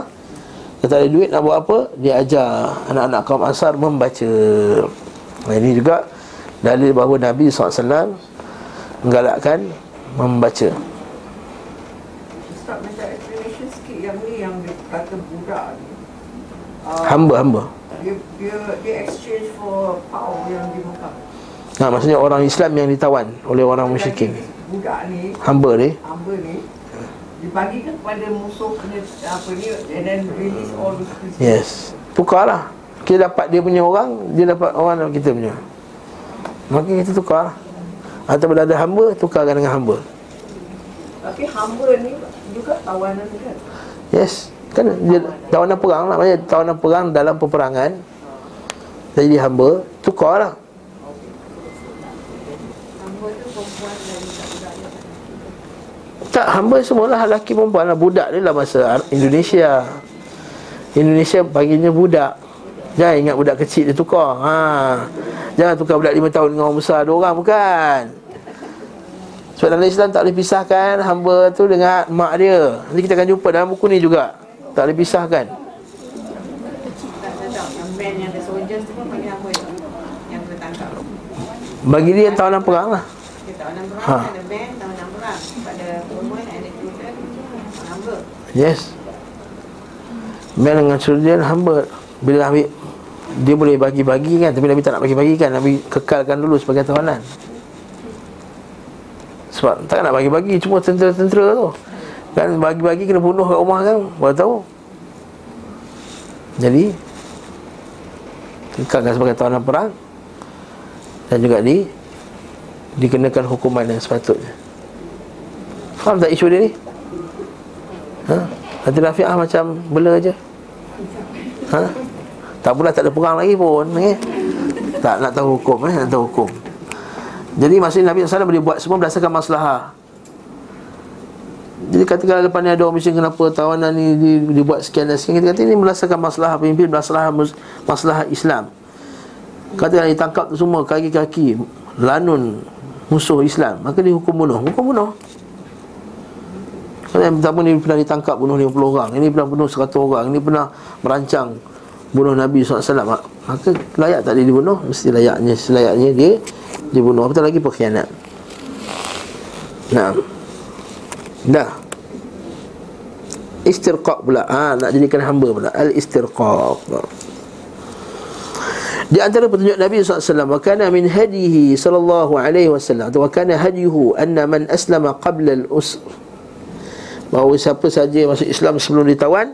Dia tak ada duit nak buat apa Dia ajar anak-anak kaum Ansar membaca. Nah, Ini juga dalil bahawa Nabi SAW menggalakkan membaca Ustaz minta explanation sikit yang ni yang dia kata budak ni uh, hamba-hamba dia, dia, dia exchange for power yang di Mekah Nah, maksudnya orang Islam yang ditawan oleh orang musyrikin. Budak ni, Hamba ni. hamba ni Dibagikan kepada musuh kena apa ni And then release all prisoners Yes. Tukarlah. Kita dapat dia punya orang, dia dapat orang kita punya. Maka kita tukar. Ataupun ada hamba, tukarkan dengan hamba. Tapi hamba ni juga tawanan kan Yes. Kan dia tawanan perang lah. Maksudnya tawanan perang dalam peperangan. Jadi hamba, tukarlah. Tak, hamba semualah lelaki perempuan lah. Budak ni lah masa Indonesia. Indonesia panggilnya budak Jangan ingat budak kecil dia tukar. Ha. Jangan tukar budak 5 tahun dengan orang besar. Dua orang bukan. Sebab dalam Islam tak boleh pisahkan Hamba tu dengan mak dia. Nanti kita akan jumpa dalam buku ni juga. Tak boleh pisahkan. Bagi dia tawanan perang lah. Ha. Yes. Man dengan children hamba. Bila ambil Dia boleh bagi-bagi kan Tapi Nabi tak nak bagi-bagi kan. Nabi kekalkan dulu sebagai tawanan. Sebab tak nak bagi-bagi Cuma tentera-tentera tu. Kan bagi-bagi kena bunuh kat rumah kan Baru tahu. Jadi Kekalkan sebagai tawanan perang. Dan juga di Dikenakan hukuman yang sepatutnya. Faham tak isu dia ni? Ha? Hati Rafi'ah macam bela je Ha? Tak pula tak ada perang lagi pun eh? Tak nak tahu hukum eh? Nak tahu hukum. Jadi maksudnya Nabi SAW boleh buat semua berdasarkan masalah Jadi katakan depan ni ada orang bising Kenapa tawanan ni di, dibuat sekian dan sekian Kita kata ini berdasarkan masalah pemimpin Masalah, masalah Islam. Katakan ditangkap semua kaki-kaki Lanun musuh Islam. Maka dihukum bunuh Hukum bunuh. Yang pertama ni pernah ditangkap bunuh 50 orang. Ini pernah bunuh 100 orang. Ini pernah merancang bunuh Nabi SAW Maka layak tak dia dibunuh? Mesti layaknya Selayaknya dia dibunuh. Apatah lagi pengkhianat. Nah Dah. Istirqaq pula. Ha, Nak jadikan hamba pula. Al-istirqaq. Di antara petunjuk Nabi SAW Wa kana min hadihi sallallahu alaihi wasallam Wa kana hadihu Anna man aslama qabla al-usr Bahawa siapa saja masuk Islam sebelum ditawan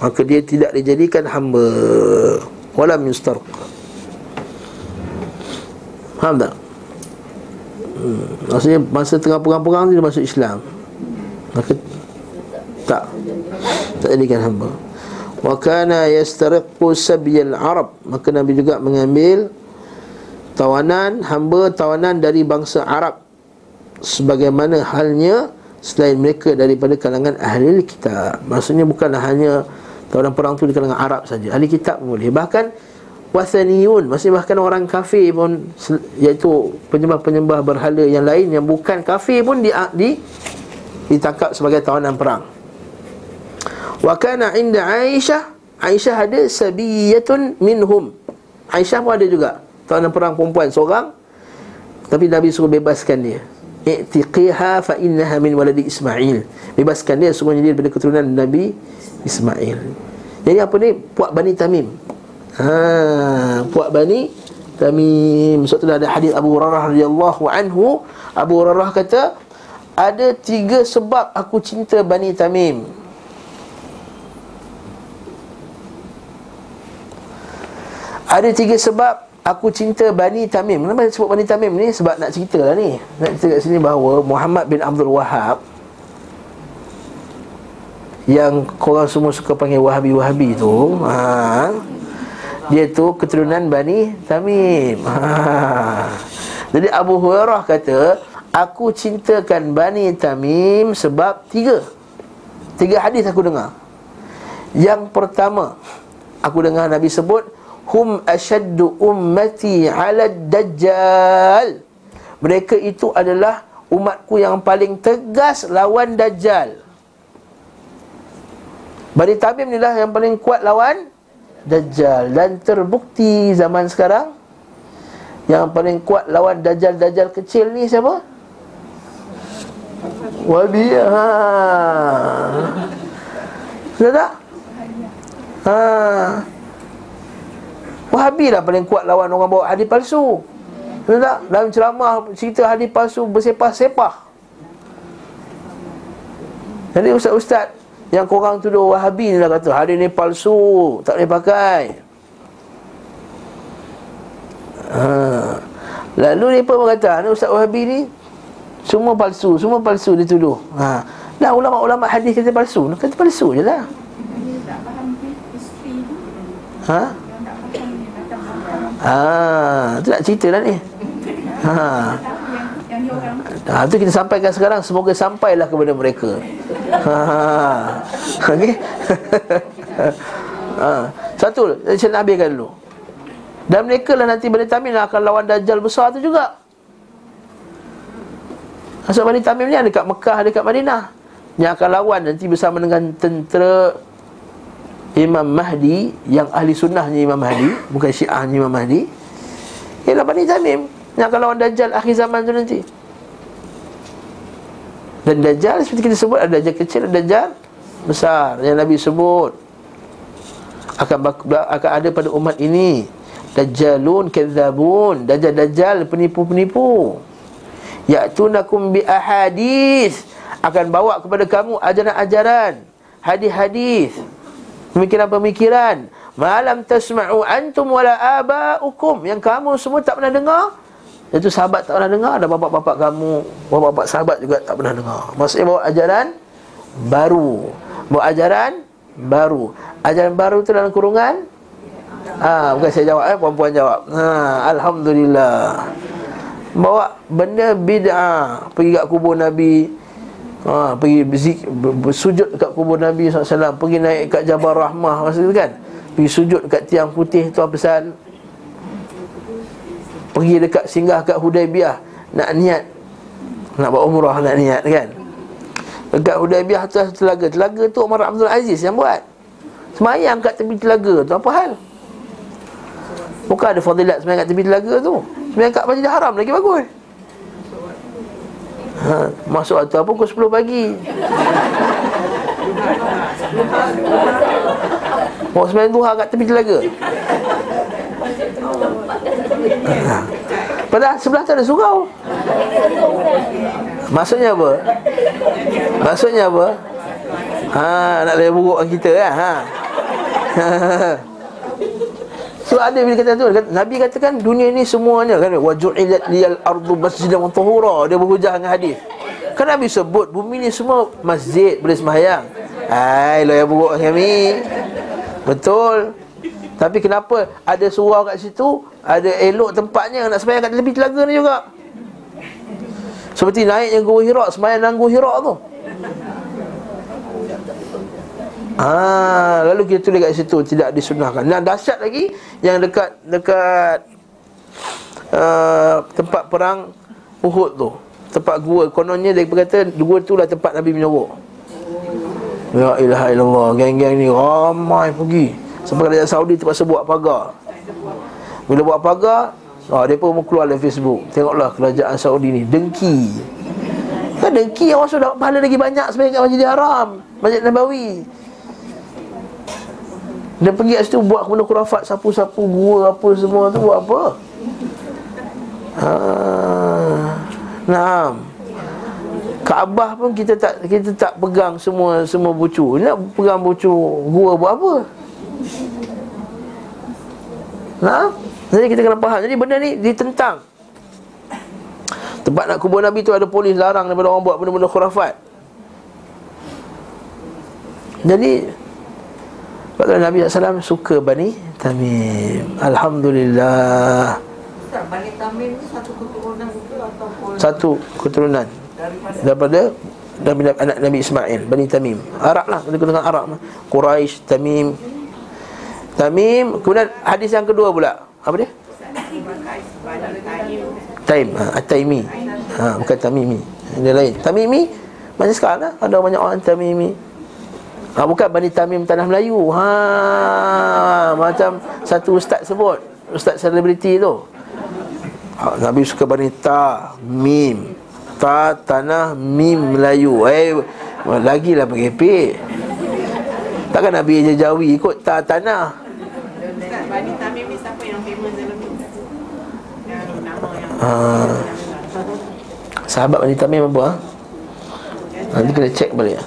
Maka dia tidak dijadikan hamba. Walam yustarq Faham tak? Hmm. Maksudnya masa tengah perang-perang dia masuk Islam. Maka Tak. Tak jadikan hamba. Wa kana yastariqu sabyal Arab. Maka Nabi juga mengambil Tawanan, hamba tawanan dari bangsa Arab. Sebagaimana halnya Selain mereka daripada kalangan ahli kitab. Maksudnya bukanlah hanya Tawanan perang tu di kalangan Arab saja. Ahli kitab pun boleh. Bahkan Wathaniyun Maksudnya bahkan orang kafir pun Iaitu penyembah-penyembah berhala yang lain Yang bukan kafir pun di, di Ditangkap sebagai tawanan perang. Wa kana inda Aisyah Aisyah ada sabiyatun minhum. Aisyah pun ada juga. Tawanan perang perempuan seorang Tapi Nabi suruh bebaskan dia. I'tiqiha fa innaha min waladi Ismail. Bebaskan dia sungguhnya dia daripada keturunan Nabi Ismail. Jadi apa ni? Puak Bani Tamim. Ha, Puak Bani Tamim. Sebab tu ada hadis Abu Hurairah radhiyallahu anhu. Abu Hurairah kata Ada tiga sebab aku cinta Bani Tamim. Ada tiga sebab Aku cinta Bani Tamim. Kenapa sebut Bani Tamim ni? Sebab nak cerita lah ni. Nak cerita kat sini bahawa Muhammad bin Abdul Wahab Yang korang semua suka panggil Wahabi-Wahabi tu ha, Dia tu keturunan Bani Tamim. Ha. Jadi Abu Hurairah kata Aku cintakan Bani Tamim Sebab tiga. Tiga hadis aku dengar. Yang pertama Aku dengar Nabi sebut hum ashaddu ummati ala dajjal. Mereka itu adalah umatku yang paling tegas lawan dajjal Bani Tamim ni lah yang paling kuat lawan Dajjal Dan terbukti zaman sekarang Yang paling kuat lawan Dajjal-Dajjal kecil ni siapa? Wabi ha. Sudah tak? Ha. Wahabi lah paling kuat lawan orang bawa hadis palsu Betul tak? Dalam ceramah cerita hadis palsu bersepah-sepah Jadi ustaz-ustaz yang korang tuduh Wahabi ni lah kata Hadis ni palsu, tak boleh pakai ha. Lalu mereka pun kata Ustaz Wahabi ni Semua palsu, semua palsu dituduh ha. Nah ulama-ulama hadis kata palsu Kata palsu je lah Ha? Ha, tu nak cerita lah ni. Ha. Ha, tu kita sampaikan sekarang semoga sampailah kepada mereka. Ha. (laughs) Okey. (laughs) ha. Satu, saya nak habiskan dulu. Dan mereka lah nanti Bani Tamim akan lawan Dajjal besar tu juga. Asal Bani Tamim ni ada kat Mekah, ada kat Madinah. Yang akan lawan nanti bersama dengan tentera Imam Mahdi yang ahli sunnahnya Imam Mahdi bukan syiahnya Imam Mahdi ialah Bani Tamim Yang akan lawan Dajjal akhir zaman tu nanti Dan Dajjal seperti kita sebut Ada Dajjal kecil, ada Dajjal besar. Yang Nabi sebut akan, akan ada pada umat ini. Dajjalun kezabun Dajjal-dajjal penipu-penipu. Ya'tunakum bi ahadith Akan bawa kepada kamu ajaran-ajaran Hadis-hadis Pemikiran-pemikiran. Malam tasma'u antum wala aba'ukum. Yang kamu semua tak pernah dengar Itu sahabat tak pernah dengar. Dan bapak-bapak kamu Bapak-bapak sahabat juga tak pernah dengar. Maksudnya bawa ajaran Baru. Bawa ajaran Baru. Ajaran baru tu dalam kurungan? Ah, ha, bukan saya jawab eh, perempuan jawab. Ha, alhamdulillah. Bawa benda bid'ah. Pergi kat kubur Nabi. Ha, pergi bezik, bersujud dekat kubur Nabi SAW Pergi naik kat Jabal Rahmah tu kan? Pergi sujud dekat tiang putih tu apa pasal Pergi dekat singgah kat Hudaibiyah Nak niat. Nak buat umrah nak niat kan? Dekat Hudaibiyah tu telaga. Telaga tu Umar Abdul Aziz yang buat. Semayang kat tepi telaga tu Apa hal? Bukan ada fadilat semayang kat tepi telaga tu. Semayang kat Masjid Haram lagi bagus. Ha, Masuk waktu apa? Pukul 10 pagi. Mau semayang duha kat tepi telaga. Padahal sebelah tu ada surau Maksudnya apa? Maksudnya apa? Ha, nak lebih buruk kita kan? Ha. (laughs) So ada bila kata tu Nabi katakan dunia ni semuanya kan waju'ilat liyal ardu masjidan wa tahura dia berhujah dengan hadis. Kan Nabi sebut bumi ni semua masjid boleh sembahyang. Hai lo yang buruk kami. Betul. Tapi kenapa ada surau kat situ, ada elok tempatnya nak sembahyang kat tepi telaga ni juga. Seperti naiknya Gua Hira, sembahyang dalam Gua Hira tu. Ha, lalu kita tulis kat situ tidak disunahkan. Dan dahsyat lagi yang dekat dekat uh, tempat perang Uhud tu. Tempat gua kononnya dia berkata gua tu lah tempat Nabi menyuruh. Ya ilaha illallah, geng-geng ni ramai pergi. Sampai kerajaan Saudi terpaksa buat pagar. Bila buat pagar, oh, dia pun keluar dalam Facebook. Tengoklah kerajaan Saudi ni dengki. Kan dengki yang masuk pahala lagi banyak sebagai kat Masjidil Haram, Masjid Nabawi. Dia pergi kat situ buat benda kurafat Sapu-sapu gua apa semua tu buat apa ha, Naam Kaabah pun kita tak kita tak pegang semua semua bucu. Nak pegang bucu gua buat apa? Nah, jadi kita kena faham. Jadi benda ni ditentang. Tempat nak kubur Nabi tu ada polis larang daripada orang buat benda-benda khurafat. Jadi sebab Nabi SAW suka Bani Tamim. Alhamdulillah. Bani Tamim ni satu keturunan itu ataupun Satu keturunan. Daripada? Daripada anak Nabi Ismail Bani Tamim. Arab lah. Kita dengan Arab. Quraisy Tamim Tamim Kemudian hadis yang kedua pula. Apa dia? Taim. Ha, At-Taimi. Ha, Bukan Tamimi. Dia lain. Tamimi Macam sekarang lah. Ada banyak orang Tamimi. Ha, bukan Bani Tamim Tanah Melayu. Ha, Macam satu ustaz sebut. Ustaz selebriti tu. Ha, Nabi suka Bani Ta Mim Ta Tanah Mim Melayu. Eh Lagilah bergepek Takkan Nabi je Jawi ikut Ta Tanah Ustaz, Bani Tamim ni siapa yang famous dalam ni? Yang nama yang ha. Sahabat Bani Tamim apa ha? Nanti kena cek balik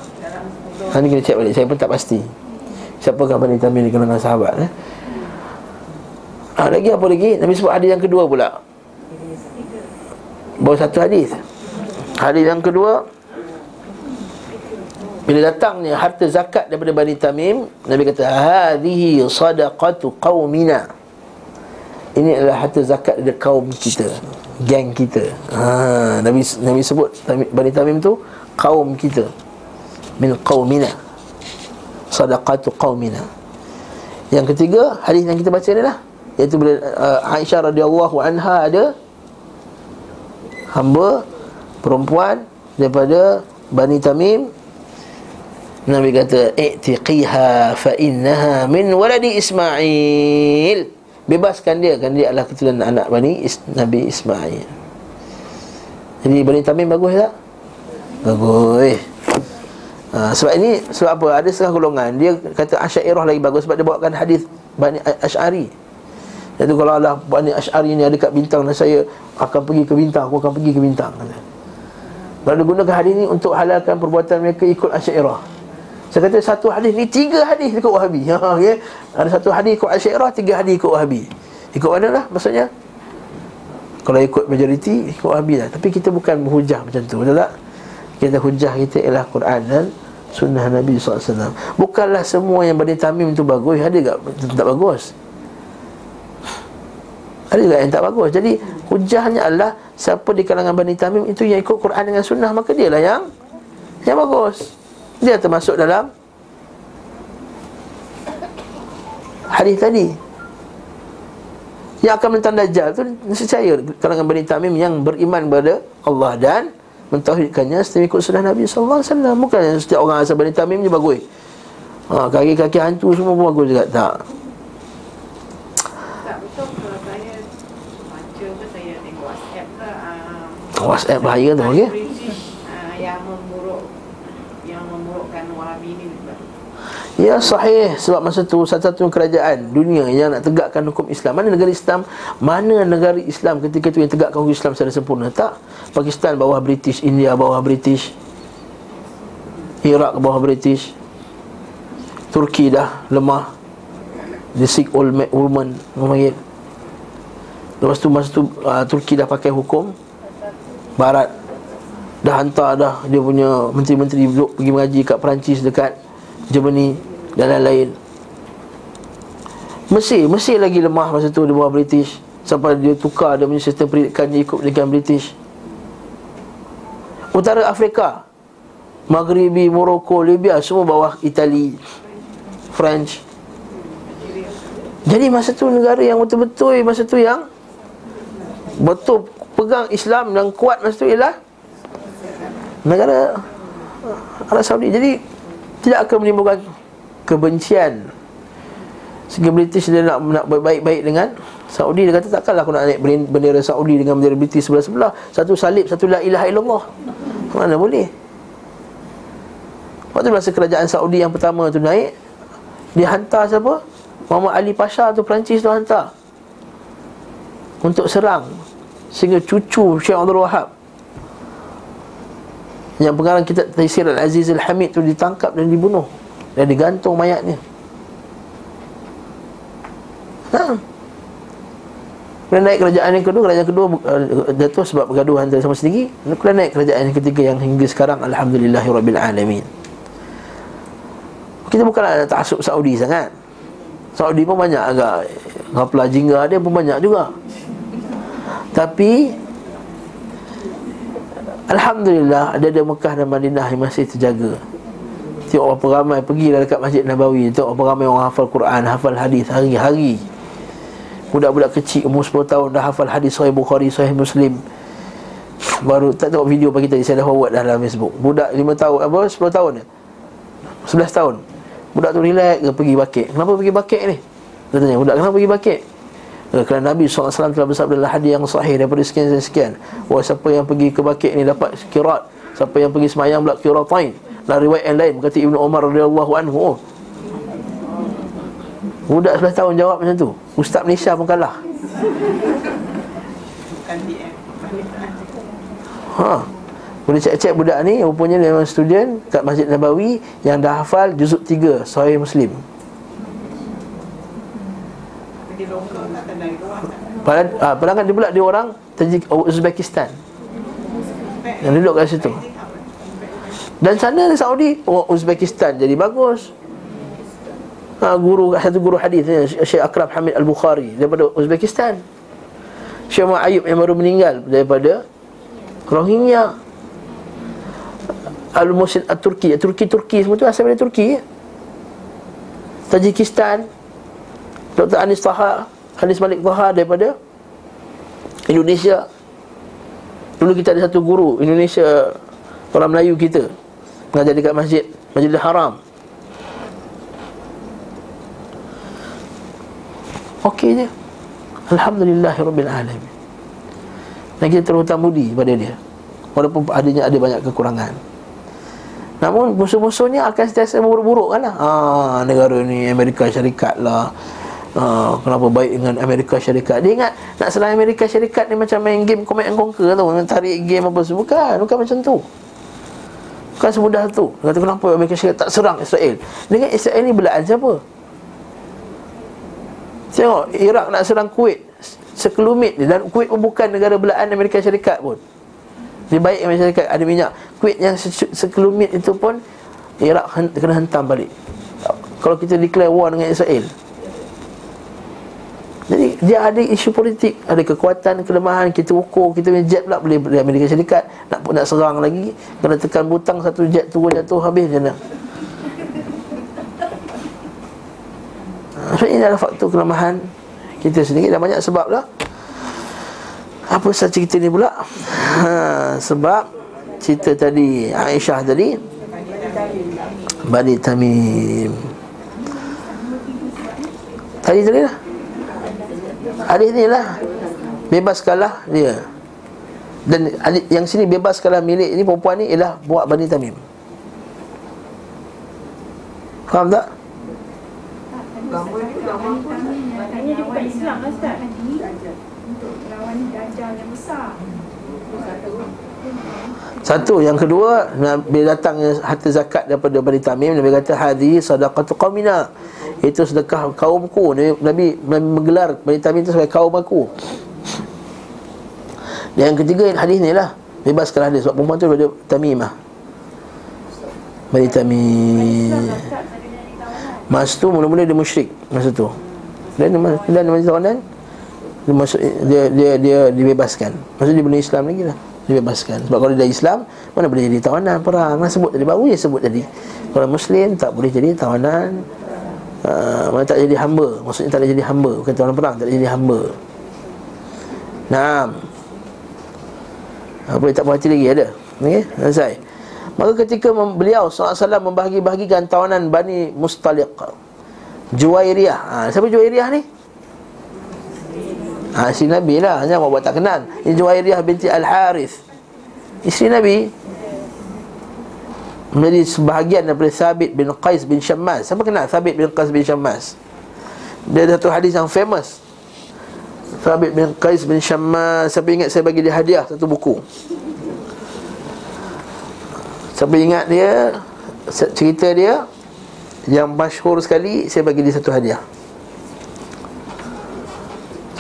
ni kena cek balik Saya pun tak pasti Siapakah Bani Tamim di kalangan sahabat eh? ha, Lagi apa lagi Nabi sebut hadis yang kedua pula Baru satu hadis Hadis yang kedua Bila datangnya harta zakat daripada Bani Tamim Nabi kata Hadihi sadaqatu qawmina Ini adalah harta zakat dari kaum kita Gang kita. Ha, Nabi Nabi sebut Bani Tamim tu Kaum kita. Min qaumina. Sadaqatu qaumina. Yang ketiga hadis yang kita baca ni lah. Iaitu bila uh, Aisyah radhiyallahu anha ada hamba perempuan daripada Bani Tamim. Nabi kata i'tiqiha fa innaha min waladi Ismail Bebaskan dia Kan dia adalah keturunan anak Bani Is- Nabi Ismail Jadi Bani Tamim bagus tak? Bagus ha, Sebab ini Sebab apa? Ada setengah golongan Dia kata Asyairah lagi bagus Sebab dia bawakan hadis Bani Asy'ari Iaitu kalau Allah Bani Asy'ari ni ada kat bintang Dan saya akan pergi ke bintang Aku akan pergi ke bintang kata. Lalu dia gunakan hadis ni Untuk halalkan perbuatan mereka Ikut Asyairah saya kata satu hadis ni tiga hadis ikut Wahabi. Ha okey. Ada satu hadis ikut Asy'ariyah, tiga hadis ikut Wahabi. Ikut mana lah maksudnya? Kalau ikut majoriti ikut Wahabi lah. Tapi kita bukan berhujah macam tu, betul tak? Kita hujah kita ialah Quran dan sunnah Nabi SAW Bukanlah semua yang Bani Tamim tu bagus Ada tak, tak bagus? Ada juga yang tak bagus Jadi hujahnya adalah Siapa di kalangan Bani Tamim itu yang ikut Quran dengan sunnah Maka dia lah yang Yang bagus dia termasuk dalam hadis tadi. Yang akan mentang dajjal tu nescaya kalangan Bani Tamim yang beriman kepada Allah dan mentauhidkannya setelah ikut sunnah Nabi sallallahu alaihi wasallam. Bukan setiap orang asal Bani Tamim je bagus. Ha kaki-kaki hantu semua pun bagus juga. Tak. Ah, WhatsApp bahaya tu okey British ah, yang memburuk yang memburukkan Wahabi ni sebab Ya sahih. Sebab masa tu Satu-satu kerajaan dunia Yang nak tegakkan hukum Islam. Mana negara Islam? Mana negara Islam ketika itu Yang tegakkan hukum Islam secara sempurna? Tak. Pakistan bawah British India bawah British Iraq bawah British Turki dah lemah. The sick old ma- woman Memanggil Lepas tu masa tu uh, Turki dah pakai hukum. Barat Dah hantar dah. Dia punya menteri-menteri duduk Pergi mengaji kat Perancis dekat Germany dan lain-lain. Mesir, Mesir lagi lemah masa tu di bawah British. Sampai dia tukar dia punya sistem pendidikan dia ikut pendidikan British. Utara Afrika Maghribi, Morocco, Libya Semua bawah Itali French. Jadi masa tu negara yang betul-betul Masa tu yang Betul pegang Islam dan kuat masa tu ialah Negara Arab Saudi. Jadi tidak akan menimbulkan kebencian. Sehingga British dia nak, nak baik-baik dengan Saudi. Dia kata takkanlah aku nak naik bendera Saudi dengan bendera British sebelah-sebelah. Satu salib, satu la ilaha illallah. Mana boleh? Waktu masa kerajaan Saudi yang pertama tu naik Dia hantar siapa? Muhammad Ali Pasha tu Perancis tu hantar. Untuk serang. Sehingga cucu Syekh Abdul Wahab yang pengarang kitab Taisir Al-Aziz Al-Hamid tu ditangkap dan dibunuh. Dan digantung mayatnya. Ha. Kemudian naik kerajaan yang kedua Kerajaan kedua uh, jatuh sebab bergaduh antara sama sendiri Kemudian naik kerajaan yang ketiga yang hingga sekarang Alhamdulillahirrabbilalamin Kita bukanlah ada taksub Saudi sangat. Saudi pun banyak agak Kaplah jingga dia pun banyak juga. Tapi Alhamdulillah ada di Mekah dan Madinah yang masih terjaga. Tengok berapa ramai pergi dekat Masjid Nabawi. Tengok berapa ramai orang hafal Quran, hafal hadis hari-hari. Budak-budak kecil umur 10 tahun dah hafal hadis Sahih Bukhari, Sahih Muslim. Baru tak tengok video pagi tadi Saya dah forward dah dalam Facebook. Budak 5 tahun, apa 10 tahun 11 tahun. Budak tu relax ke pergi bakit Kenapa pergi bakit ni? Dia tanya, budak kenapa pergi bakit? Eh, kerana Nabi SAW telah bersabda dalam hadis yang sahih daripada sekian dan sekian Wah siapa yang pergi ke bakit ni dapat kirat Siapa yang pergi semayang pula kiratain. Dalam riwayat yang lain Berkata Ibn Umar radhiyallahu anhu. Oh. Budak 11 tahun jawab macam tu. Ustaz Malaysia pun kalah. Ha. Boleh cek-cek budak ni Rupanya dia memang student Kat Masjid Nabawi Yang dah hafal Juzuk 3 Sahih Muslim Tak dari luar Padahal, ha, padahal dia pula dia orang Tajik Uzbekistan. Yang duduk kat situ. Dan sana di Saudi oh, Uzbekistan jadi bagus. Ha, Guru Satu guru hadis Syekh Akrab Hamid Al-Bukhari Daripada Uzbekistan. Syekh Muhammad Ayub yang baru meninggal Daripada Rohingya. Al-Musin Al-Turki Turki-Turki semua tu asal dari Turki. Tajikistan Dr. Anis Taha Anis Malik Taha daripada Indonesia. Dulu kita ada satu guru Indonesia Orang Melayu kita Mengajar dekat masjid Masjidil Haram. Okey je. Alhamdulillah Rabbil Alamin. Dan kita terhutang budi pada dia. Walaupun adanya ada banyak kekurangan. Namun musuh-musuhnya akan sentiasa buruk-buruk kan lah. Ah, Negara ni Amerika Syarikat lah ah, Kenapa baik dengan Amerika Syarikat. Dia ingat nak serang Amerika Syarikat ni macam main game Command and Conquer tu. Tarik game apa semua. Bukan, bukan macam tu. Bukan semudah tu. Dia kata kenapa Amerika Syarikat tak serang Israel? Dengan Israel ni belaan siapa? Tengok Iraq nak serang Kuwait. Sekelumit dia Dan Kuwait pun bukan negara belaan Amerika Syarikat pun. Dia baik Amerika Syarikat. Ada minyak. Kuwait yang sekelumit itu pun Iraq kena hentam balik. Kalau kita declare war dengan Israel dia ada isu politik Ada kekuatan, kelemahan Kita ukur, kita punya jet pula boleh dari Amerika Syarikat. Nak nak serang lagi Kena tekan butang satu jet turun jatuh habis je nak So ini adalah faktor kelemahan kita sendiri. Dan banyak sebab lah. Apa sahaja cerita ni pula? Ha, Sebab cerita tadi Aisyah tadi. Bani Tamim. Tadi tadi lah Hadis ni lah. Bebaskanlah dia. Dan yang sini bebaskanlah milik ni Perempuan ni ialah buat Bani Tamim. Faham tak? Maknanya dia bukan Islam lah Ustaz. Untuk melawan dajjal yang besar Satu, yang kedua Bila datangnya harta zakat daripada Bani Tamim Nabi kata Hadi sadaqatu qawmina Itu sedekah kaumku Nabi, Nabi, menggelar Bani Tamim itu sebagai kaum aku. Dan yang ketiga hadis ni lah. Bebaskan hadis. Sebab perempuan tu daripada Tamim lah. Bani Tamim. Masa tu mula-mula dia musyrik Masa tu. Dan dia, dan dia masih tawanan dia, dia, dia, dia dibebaskan. Maksudnya dia benda Islam lagi lah. Dibebaskan. Sebab kalau dia dah Islam Mana boleh jadi tawanan perang? Mana sebut tadi. Baru je sebut tadi. Kalau Muslim tak boleh jadi tawanan uh, Mana tak jadi hamba? Maksudnya tak jadi hamba. Bukan tawanan perang Tak jadi hamba. Nah Apa tak puas hati lagi? Ada? Okey Selesai. Maka ketika beliau SAW membahagi-bahagikan tawanan Bani Mustaliq Juwairiyah. Ha, Siapa Juwairiyah ni? Ha, isteri Nabi lah. Jangan buat tak kenal. Ini Juwairiyah binti Al-Harith. Isteri Nabi Menjadi sebahagian daripada Thabit bin Qais bin Syammas Siapa kenal Thabit bin Qais bin Syammas Dia ada satu hadis yang famous. Thabit bin Qais bin Syammas Siapa ingat saya bagi dia hadiah Satu buku? Siapa ingat dia? Cerita dia Yang masyhur sekali Saya bagi dia satu hadiah.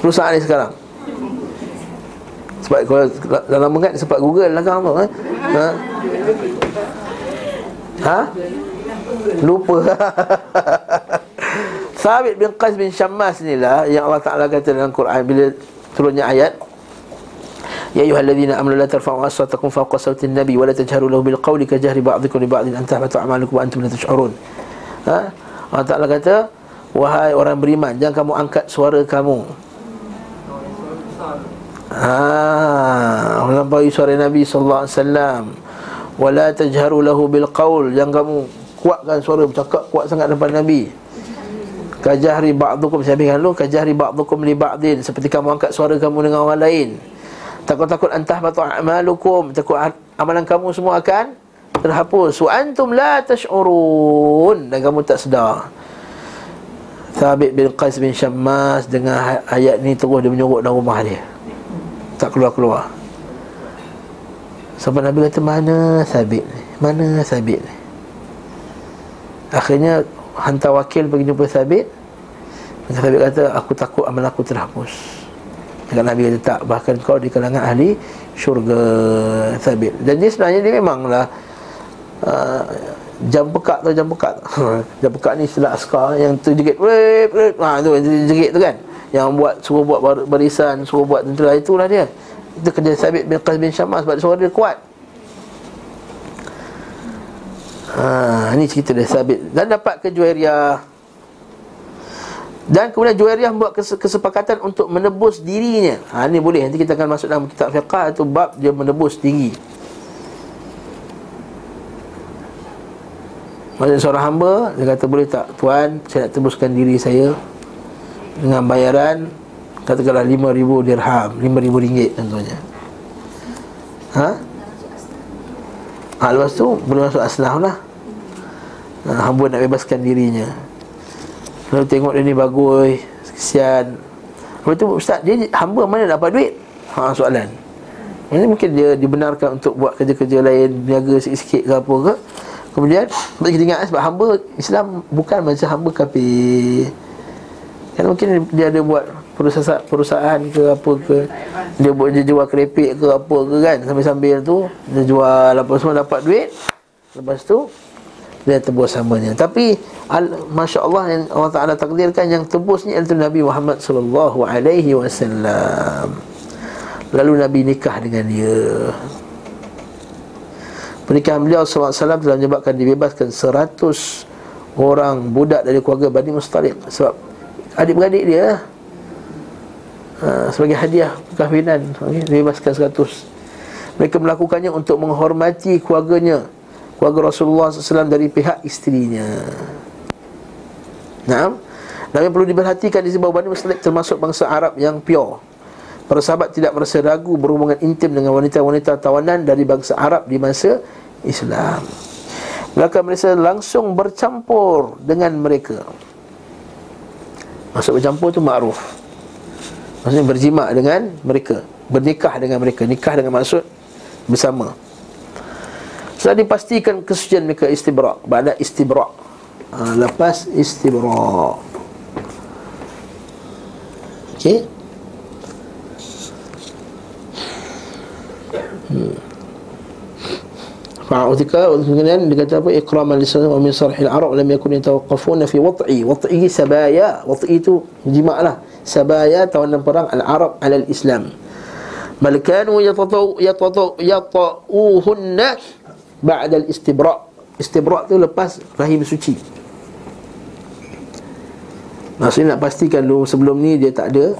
10 saat ni sekarang. Sebab kalau dalam mengat Sempat google lah kan ha? ha? Ha? Lupa. (laughs) Sabit bin Qais bin Syammas ni lah yang Allah Taala kata dalam Quran bila turunnya ayat Ya ayyuhalladzina amanu la tarfa'u aswatakum fawqa sawti an-nabi wa la tajharu lahu bil qawli ka jahri ba'dikum li ba'din an tahbata a'malukum wa antum la tash'urun. Ha? Allah Taala kata wahai orang beriman jangan kamu angkat suara kamu. Ha, melampaui suara Nabi sallallahu alaihi wasallam. Wala tajharu lahu bil qawl Jangan kamu kuatkan suara Bercakap kuat sangat depan Nabi. Kajahri ba'dukum Saya habiskan dulu Kajahri ba'dukum li ba'din. Seperti kamu angkat suara kamu dengan orang lain. Takut-takut antah batu amalukum. Takut amalan kamu semua akan Terhapus. Wa antum la tash'urun. Dan kamu tak sedar. Thabit bin Qais bin Syammas Dengan ayat ni terus dia menyuruh dalam rumah dia. Tak keluar-keluar Sampai Nabi kata mana Thabit ni? Mana Thabit ni? Akhirnya Hantar wakil pergi jumpa Thabit. Thabit kata Aku takut amal aku terhapus. Dengan Nabi kata tak Bahkan kau di kalangan ahli syurga Thabit. Dan dia sebenarnya dia memanglah uh, Jam pekak tu jam pekak (laughs) Jam pekak ni istilah askar Yang Ha tu yang terjegit tu kan? Yang buat suruh buat barisan Suruh buat tentera itulah dia Itu kerja Thabit bin Qas bin Syamah Sebab suara dia kuat. Ha, ini cerita dia Thabit Dan dapat ke Juwairiyah dan kemudian Juwairiyah membuat kesepakatan untuk menebus dirinya. Ha, Ini boleh, nanti kita akan masuk dalam kitab fiqah Itu bab dia menebus diri. Maksudnya seorang hamba Dia kata boleh tak Tuan? Saya nak tebuskan diri saya Dengan bayaran Katakanlah lima ribu dirham Lima ribu ringgit contohnya. Ha? Ha, lepas tu boleh masuk asnaf lah. Ha, Hamba nak bebaskan dirinya. Lalu tengok dia ni bagus Kesian. Lepas tu Ustaz dia hamba mana dapat duit? Ha soalan. Ini mungkin dia dibenarkan untuk buat kerja-kerja lain Niaga sikit-sikit ke apa ke. Kemudian Sebab kita ingat sebab hamba Islam bukan macam hamba kafir. Kan mungkin dia ada buat perusahaan, perusahaan ke apa ke Dia buat dia jual kerepek ke apa ke kan Sambil-sambil tu Dia jual apa semua dapat duit. Lepas tu Dia tebus samanya. Tapi al, Masya Allah yang Allah Ta'ala takdirkan Yang tebus ni adalah Nabi Muhammad Sallallahu Alaihi Wasallam. Lalu Nabi nikah dengan dia. Pernikahan beliau SAW telah menyebabkan dibebaskan 100 orang budak dari keluarga Bani Mustalik Sebab adik-beradik dia ha, Sebagai hadiah kahwinan okay, Dibebaskan 100 Mereka melakukannya untuk menghormati keluarganya Keluarga Rasulullah SAW dari pihak isterinya Dan yang perlu diperhatikan di sebuah Bani Mustalik termasuk bangsa Arab yang pure Para sahabat tidak merasa ragu berhubungan intim dengan wanita-wanita tawanan dari bangsa Arab di masa Islam. Mereka langsung bercampur dengan mereka. Maksud bercampur tu ma'ruf. Maksudnya berjima dengan mereka, bernikah dengan mereka, nikah dengan maksud bersama. Setelah dipastikan kesucian mereka istibra' Pada istibra' ha, Lepas istibra' Okey Fa'utika kemudian dia kata apa? Ikraman lisan wa min sarhil arab lam yakun yatawaqqafuna fi wat'i. Wat'i sabaya. Wat'i itu jima' lah. Sabaya tawanan perang al arab ala al islam. Bal kanu yatatu yatatu yatauhunna ba'da al istibra' tu lepas rahim suci. Maksudnya nak pastikan dulu sebelum ni dia tak ada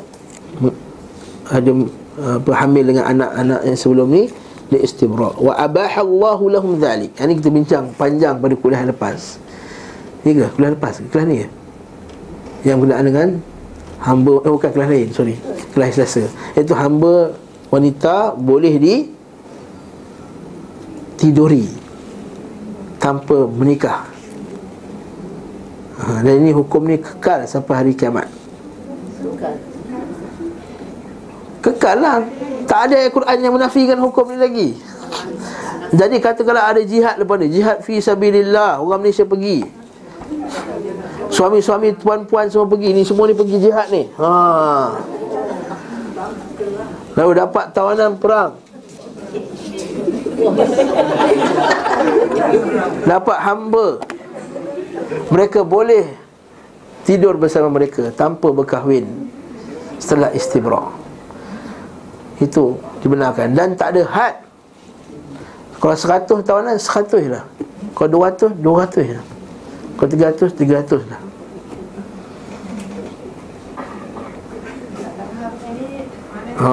ada apa hamil dengan anak-anak yang sebelum ni dia istibra wa abaha Allah lahum dhalik. Ini kita bincang panjang pada kuliah lepas. Ni ke? Kuliah lepas kuliah ni ke? Yang berkenaan dengan hamba eh bukan kelas lain sorry. Kelas selasa iaitu hamba wanita boleh di tiduri tanpa menikah. Ha, dan ini hukum ni kekal sampai hari kiamat. Kekal lah. Tak ada Al-Quran yang menafikan hukum ni lagi. Jadi katakanlah ada jihad lepas ni Jihad fi sabilillah Orang Malaysia pergi. Suami-suami puan-puan semua pergi Ni semua ni pergi jihad ni. Ha. Lalu dapat tawanan perang. Dapat hamba. Mereka boleh Tidur bersama mereka Tanpa berkahwin Setelah istibrak itu dibenarkan. Dan tak ada had. Kalau 100 tahunan 100 lah. Kalau 200 200 lah. Kalau 300 300 lah. Ha.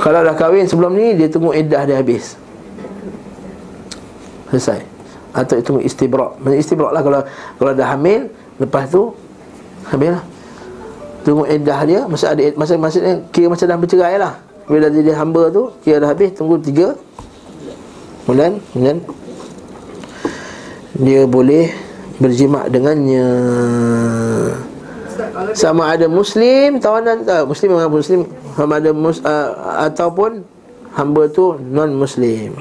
Kalau dah kahwin sebelum ni Dia tunggu iddah dia habis. Selesai. Atau tunggu istibrak Maksudnya istibrak lah. Kalau, kalau dah hamil Lepas tu Habis lah Tunggu iddah dia Masa ada masa maksudnya Kira macam dah bercerai lah. Bila dah jadi hamba tu Kira dah habis Tunggu tiga Bulan Kemudian Dia boleh Berjimak dengannya. Sama ada Muslim Tawanan tak Muslim memang Muslim. Sama ada mus, uh, Ataupun Hamba tu non-Muslim.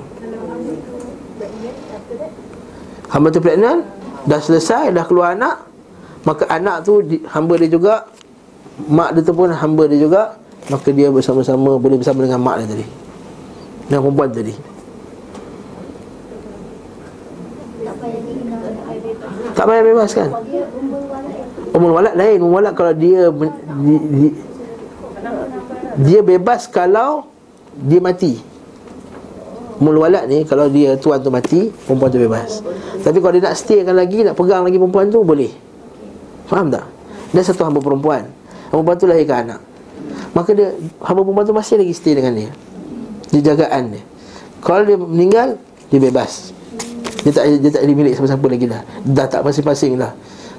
Hamba tu pregnant Dah selesai Dah keluar anak. Maka anak tu di, Hamba dia juga Mak dia tu pun hamba dia juga Maka dia bersama-sama Boleh bersama dengan mak dia tadi. Dengan perempuan tadi. Tak payah bebas. Kan? Umur walad lain Umur walad kalau dia di, di, Dia bebas kalau Dia mati. Umur walad ni Kalau dia tuan tu mati Perempuan tu bebas. Tapi kalau dia nak staykan lagi Nak pegang lagi perempuan tu Boleh. Faham tak? Dia satu hamba perempuan Perempuan tu lahirkan anak. Maka dia Hamba perempuan tu masih lagi stay dengan dia. Dia jagaan dia. Kalau dia meninggal Dia bebas. Dia tak dia tak ada milik siapa-siapa lagi dah. Dah tak masing-masing dah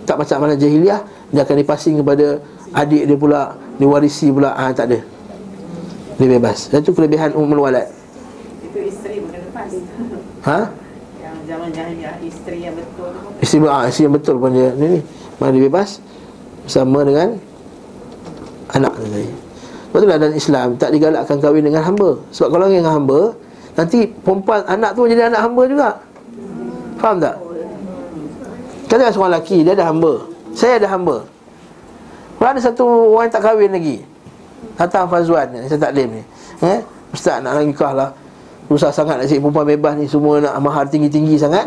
tak macam amalan jahiliah dia akan dipasing kepada adik dia pula diwarisi pula. Ah tak ada. Dia bebas. Dan itu kelebihan ummul walad. Itu isteri bukan lepas. ha? Yang zaman jahiliah isteri yang betul. Tu. isteri ah isteri yang betul pun dia. Ni ni. Mana dia bebas bersama dengan anak dia tadi. Betul lah dalam Islam tak digalakkan kahwin dengan hamba. Sebab kalau dengan hamba nanti perempuan anak tu jadi anak hamba juga. Faham tak? Katakan seorang lelaki Dia ada hamba. Saya ada hamba. Kalau ada satu orang yang tak kahwin lagi. Datang Fazwan Saya taklim ni. Eh? Ustaz nak nikah lah. Susah sangat nak cari perempuan bebas ni. Semua nak mahar tinggi-tinggi sangat.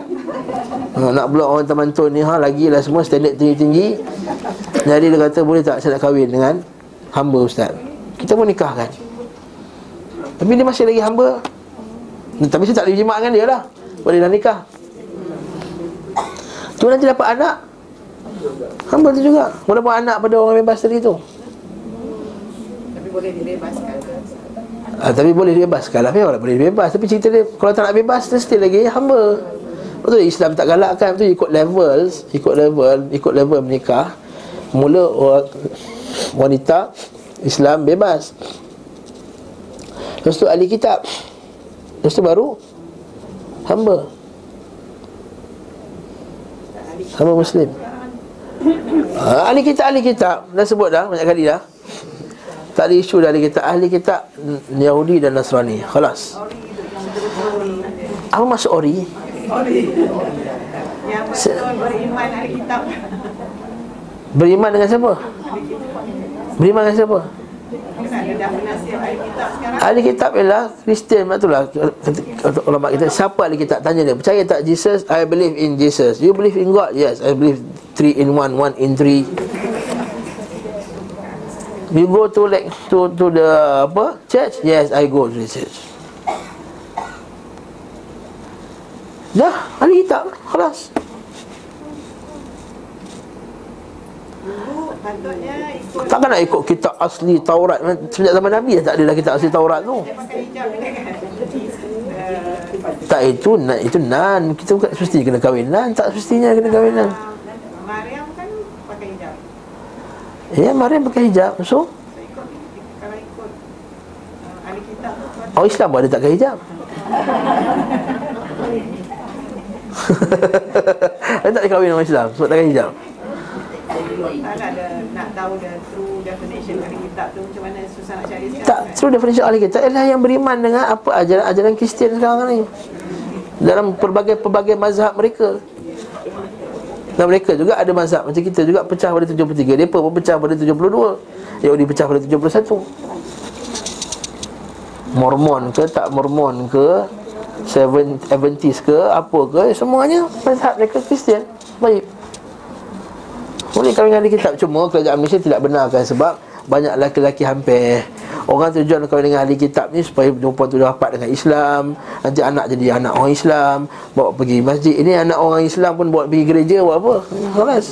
Ha, Nak pula orang teman ni ha, Lagi lah semua standard tinggi-tinggi. Jadi dia kata boleh tak saya nak kahwin dengan Hamba Ustaz. Kita pun nikahkan. Tapi dia masih lagi hamba. Tapi saya tak boleh jimat dengan dia lah. Boleh dah nikah. Tu nanti dapat anak. Hamba tu juga. Walaupun anak pada orang bebas tadi tu. Tapi boleh dibebaskan. ah, Tapi boleh dibebaskan lah. Memang boleh bebas Tapi cerita dia Kalau tak nak bebas Dia still lagi hamba. Betul Islam tak galakkan. Betul? Ikut levels Ikut level Ikut level menikah. Mula orang Wanita Islam bebas. Lepas tu ahli kitab. Lepas tu baru Hamba. Hamba Muslim. Ha, Ahli kitab Ahli kitab. Dah sebut dah Banyak kali dah. Tak ada isu dah ahli kitab. Ahli kitab Yahudi dan Nasrani. Khalas. Apa maksud ori? Yang betul beriman hari kitab. Beriman dengan siapa? Beriman dengan siapa? Ahli kitab ialah Kristian Itulah kata- kata ulama kita Siapa ahli kitab Tanya dia Percaya tak Jesus I believe in Jesus You believe in God Yes I believe Three in one One in three You go to like to to the apa church? Yes, I go to the church. Dah, ahli kitab, kelas. Patutnya ikut Takkan nak ikut kitab asli Taurat. Sejak zaman Nabi dah tak ada dah kitab asli Taurat tu. kan. Tak itu nan itu nan. Kita bukan semesti kena kahwin. Nan Tak semestinya kena kahwin nan. Maryam kan pakai hijab. Ya Maryam pakai hijab. So? Uh, Orang Islam pun ada tak pakai hijab? (laughs) (laughs) Dia tak boleh kahwin orang Islam Sebab tak pakai hijab tak ada nak tahu the true definition ahli kitab tu macam mana susah nak cari sekarang. Tak, true definition ahli kitab ialah yang beriman dengan apa ajaran-ajaran Kristian sekarang ni. Dalam pelbagai-pelbagai mazhab mereka. Dan mereka juga ada mazhab macam kita juga pecah pada 73. Depa pun pecah pada 72. Yahudi pecah pada 71. Mormon ke tak Mormon ke Seven Adventist ke apa ke semuanya mazhab mereka Kristian. Baik. Boleh kahwin dengan kitab Cuma kerajaan Malaysia tidak benarkan Sebab banyak lelaki-lelaki hampir Orang tujuan kahwin dengan ahli kitab ni Supaya perempuan tu dapat dengan Islam. Nanti anak jadi anak orang Islam Bawa pergi masjid. Ini anak orang Islam pun bawa pergi gereja Buat apa? Kelas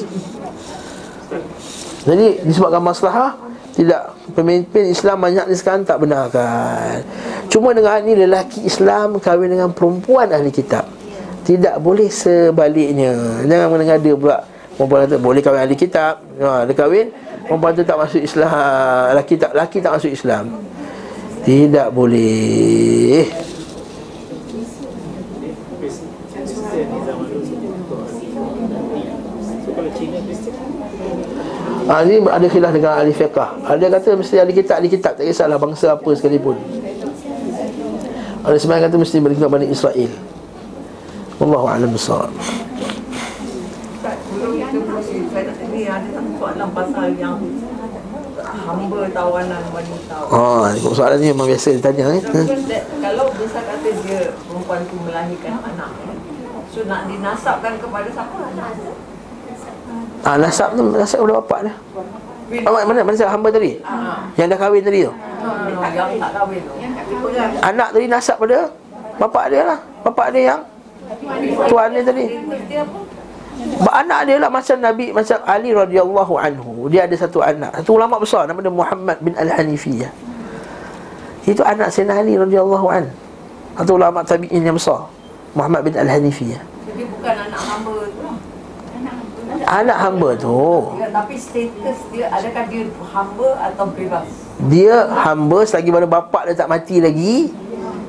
Jadi disebabkan masalah Tidak Pemimpin Islam banyak ni sekarang tak benarkan. Cuma dengan ni lelaki Islam Kahwin dengan perempuan ahli kitab. Tidak boleh sebaliknya. Jangan mengada pula Perempuan kata boleh kahwin ahli kitab. Ha, Dia kahwin Perempuan tu tak masuk Islam Laki tak laki tak masuk Islam. Tidak boleh. Ha, ini ada khilaf dengan ahli fiqah. Ada yang kata mesti ahli kitab, ahli kitab Tak kisahlah bangsa apa sekalipun. Ada sebenarnya kata mesti berikat Bani Israel. Wallahu'alam besar Sebelum kita pergi, saya ni ada satu soalan pasal yang hamba tawanan wanita. Ha, soalan ni memang biasa ditanya eh. So, that, kalau misal kata dia perempuan tu melahirkan anak So nak dinasabkan kepada siapa anak? Ah, nasab tu nasab kepada bapak dia. Oh, mana mana nasab hamba tadi? Yang dah kahwin tadi tu. Yang tak kahwin tu Anak tadi nasab pada bapak dia lah. Bapak dia yang tuan dia tadi. Dia apa? Anak dia lah macam Nabi macam Ali radhiyallahu anhu. Dia ada satu anak. Satu ulama besar nama dia Muhammad bin Al-Hanifiyah. Itu anak Sayyidina Ali radhiyallahu an. Satu ulama tabi'in yang besar. Muhammad bin Al-Hanifiyah. Jadi bukan anak hamba tu lah Anak hamba tu Ya, tapi status dia adakah dia hamba atau bebas? Dia hamba selagi mana bapak dia tak mati lagi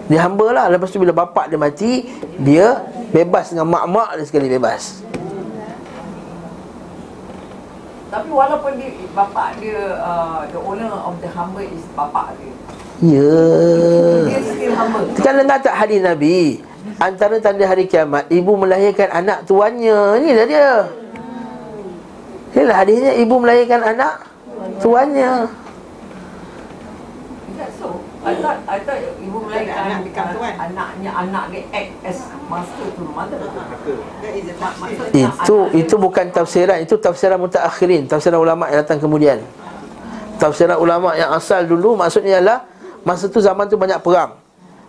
Dia hamba lah Lepas tu bila bapak dia mati Dia bebas dengan mak-mak dia sekali bebas Tapi walaupun dia bapak dia uh, the owner of the hamba is bapak dia. Ya Dia still hamba. Kan dengar tak hadis Nabi Antara tanda hari kiamat Ibu melahirkan anak tuannya Inilah dia Inilah hadisnya Ibu melahirkan anak tuannya Is that so? I thought I thought ibu melahirkan Anak become tuan. anaknya anak dia act as master to the mother. That is a Mak- tafsir. Maksudnya Itu itu bukan tafsiran Itu tafsiran mutaakhirin Tafsiran ulama yang datang kemudian Tafsiran ulama yang asal dulu Maksudnya ialah Masa tu zaman tu banyak perang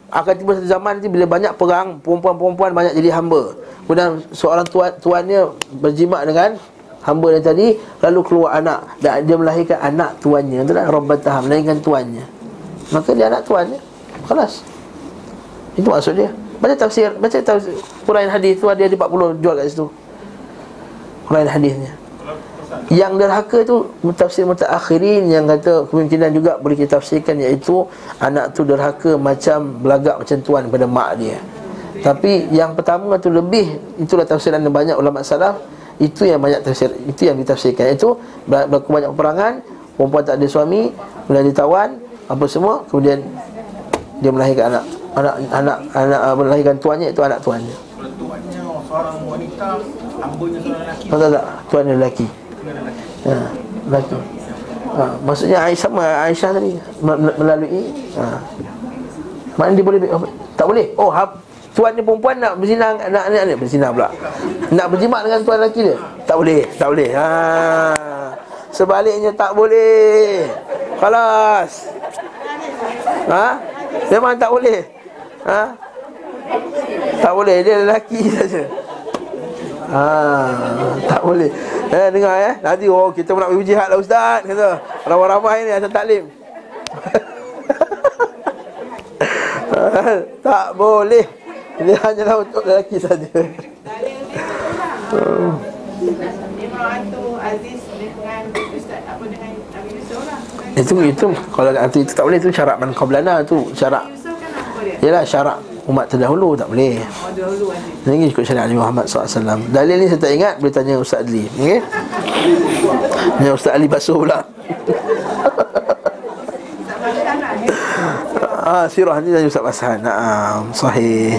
Akan tiba satu zaman nanti Bila banyak perang Perempuan-perempuan banyak jadi hamba Kemudian seorang tuan, tuannya Berjimat dengan Hamba dia tadi Lalu keluar anak Dan dia melahirkan anak tuannya Itu lah Rabbatah Melahirkan tuannya Maka dia anak tuannya Kelas. Itu maksud dia. Baca tafsir Baca tafsir. Quran hadis tu Ada ada 40 jual kat situ. Quran hadisnya. Yang derhaka tu Tafsir mutaakhirin Yang kata kemungkinan juga Boleh kita tafsirkan Iaitu Anak tu derhaka Macam belagak macam tuan Pada mak dia. Tapi yang pertama tu lebih Itulah tafsiran yang banyak ulama salaf Itu yang banyak tafsir Itu yang ditafsirkan. Ber- Berlaku banyak peperangan Perempuan tak ada suami Kemudian ditawan Apa semua Kemudian Dia melahirkan anak Anak anak anak uh, melahirkan tuannya itu anak tuannya. Tuannya seorang wanita, hambanya seorang lelaki, Tahu tak? Tuannya lelaki. Ha, lelaki. Ha, maksudnya Aisyah sama Aisyah tadi me- melalui ha. Mana dia boleh tak boleh. Oh, ha, tuan ni perempuan nak berzina nak nak, nak berzina pula. Nak berjimat dengan tuan lelaki dia? Tak boleh, tak boleh. Ha. Sebaliknya tak boleh. Kelas. Ha? Memang tak boleh. Ha? Tak boleh, dia lelaki (laughs) saja. Ha, tak boleh. Eh dengar eh. Nanti oh kita nak pergi jihad lah ustaz kata. Ramai-ramai ni atas taklim. (laughs) tak boleh. Dia hanyalah untuk lelaki saja. Imra'atu Aziz dengan Ustaz apa dengan Nabi Yusuf lah Itu itu kalau nanti itu tak boleh itu syarat man qablana tu syarat. Yalah syarat umat terdahulu tak boleh. Ini ikut syariat Nabi Muhammad SAW Dalil ni saya tak ingat Boleh tanya Ustaz Ali okay? Tanya Ustaz Ali basuh pula (laughs) Ah, sirah ni tanya Ustaz Bashan Naam, sahih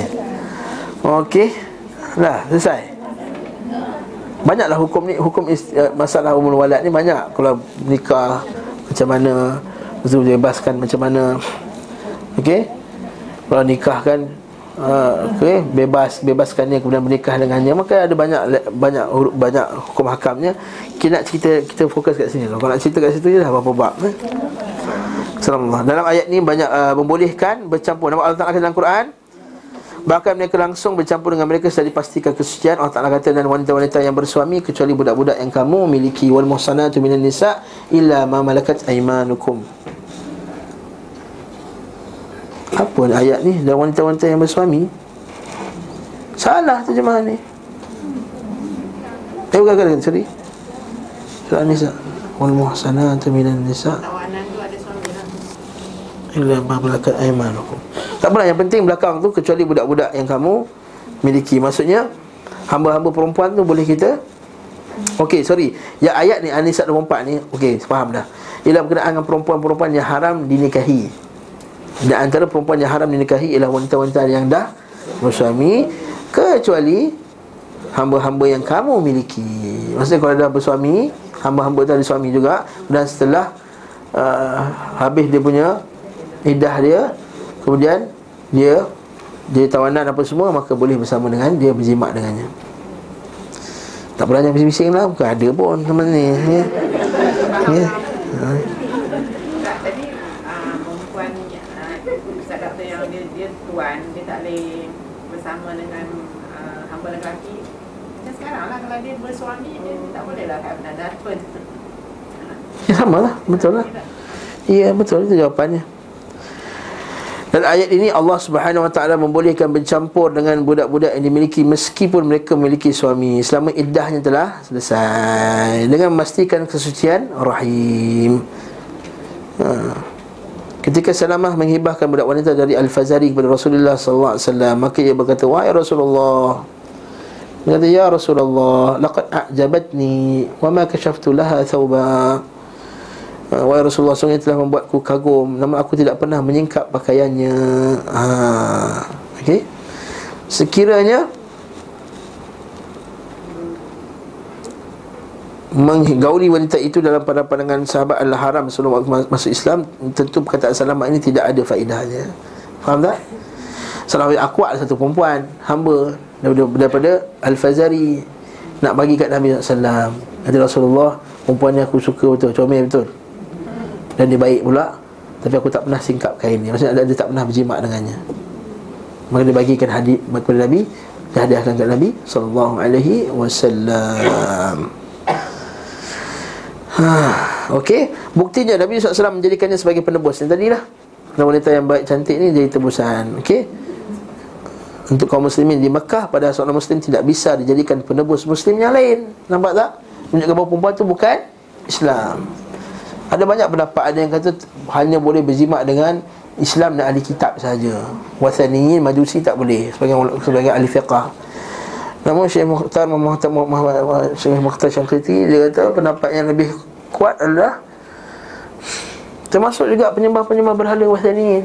Okey Dah, selesai Banyaklah hukum ni Hukum uh, masalah umul walad ni banyak Kalau nikah Macam mana Betul bebaskan macam mana Okey Kalau nikah kan uh, okay, bebas bebaskannya kemudian menikah dengannya maka ada banyak banyak huruf banyak hukum hakamnya kita nak cerita kita fokus kat sini kalau nak cerita kat situ je dah berapa bab eh? Assalamualaikum. Dalam ayat ni banyak uh, membolehkan bercampur. Nampak Allah Taala dalam Quran Bahkan mereka langsung bercampur dengan mereka Setelah dipastikan kesucian. Allah Ta'ala kata Dan wanita-wanita yang bersuami Kecuali budak-budak yang kamu miliki Wal muhsanatu minan nisa Illa ma malakat aimanukum Apa ayat ni? Dan wanita-wanita yang bersuami? Salah terjemahan ni. Eh bukan bukan sorry. Surah Nisa Wal muhsanatu minan nisa. Tawanan tu ada suami Illa ma malakat aimanukum Tak apalah yang penting belakang tu Kecuali budak-budak yang kamu miliki. Maksudnya Hamba-hamba perempuan tu boleh kita Okey sorry. Yang ayat ni An-Nisa 24 ni Okey faham dah. Ialah berkenaan dengan perempuan-perempuan yang haram dinikahi. Dan antara perempuan yang haram dinikahi Ialah wanita-wanita yang dah bersuami Kecuali Hamba-hamba yang kamu miliki. Maksudnya kalau dah bersuami Hamba-hamba tu ada suami juga Dan setelah uh, Habis dia punya Idah dia Kemudian Dia Dia tawanan apa semua Maka boleh bersama dengan Dia berjimat dengannya Tak pernah jangan bising-bising lah Bukan ada pun teman ni ya. Ya. Ha. Tak, tadi perempuan Ustaz kata yang dia, dia tuan Dia tak boleh bersama dengan hamba lelaki Macam sekarang lah kalau dia bersuami Dia, dia tak boleh lah have another husband Ya sama lah Betul lah Ya betul itu jawapannya Dan ayat ini Allah Subhanahu Wa Taala membolehkan bercampur dengan budak-budak yang dimiliki meskipun mereka memiliki suami selama iddahnya telah selesai dengan memastikan kesucian rahim. Ha. Ketika Salamah menghibahkan budak wanita dari Al-Fazari kepada Rasulullah sallallahu alaihi wasallam, maka ia berkata, "Wahai Rasulullah, dia kata, Ya Rasulullah Laqad a'jabatni Wa ma kashaftu laha thawba Ha, Wahai Rasulullah Sungguh telah membuatku kagum Namun aku tidak pernah menyingkap pakaiannya. Ha. Okey. Sekiranya Menggauli wanita itu dalam pandangan sahabat adalah haram sebelum waktu masuk Islam Tentu perkataan salamah ini tidak ada faedahnya. Faham tak? Salamah aku satu perempuan Hamba. Daripada, daripada Al-Fazari Nak bagi kat Nabi SAW Kata Rasulullah Perempuan ni aku suka betul Comel betul dan dia baik pula. Tapi aku tak pernah singkap kain Maksudnya dia tak pernah berjimat dengannya. Maka dia bagikan hadis kepada Nabi. Dia hadiahkan kepada Nabi Sallallahu alaihi wasallam. Ha, Okey. Buktinya Nabi SAW menjadikannya sebagai penebus. Yang tadilah. Dan wanita yang baik cantik ni jadi tebusan. Okey. Untuk kaum muslimin di Mekah pada seorang muslim tidak bisa dijadikan penebus muslim yang lain. Nampak tak? Menunjukkan bahawa perempuan itu bukan Islam. Ada banyak pendapat ada yang kata hanya boleh berjimat dengan Islam dan ahli kitab saja. Wathaniyin majusi tak boleh sebagai sebagai ahli fiqah. Namun Syekh Mukhtar Muhammad Muhammad Syekh Mukhtar Syangkriti dia kata pendapat yang lebih kuat adalah termasuk juga penyembah-penyembah berhala wathaniyin,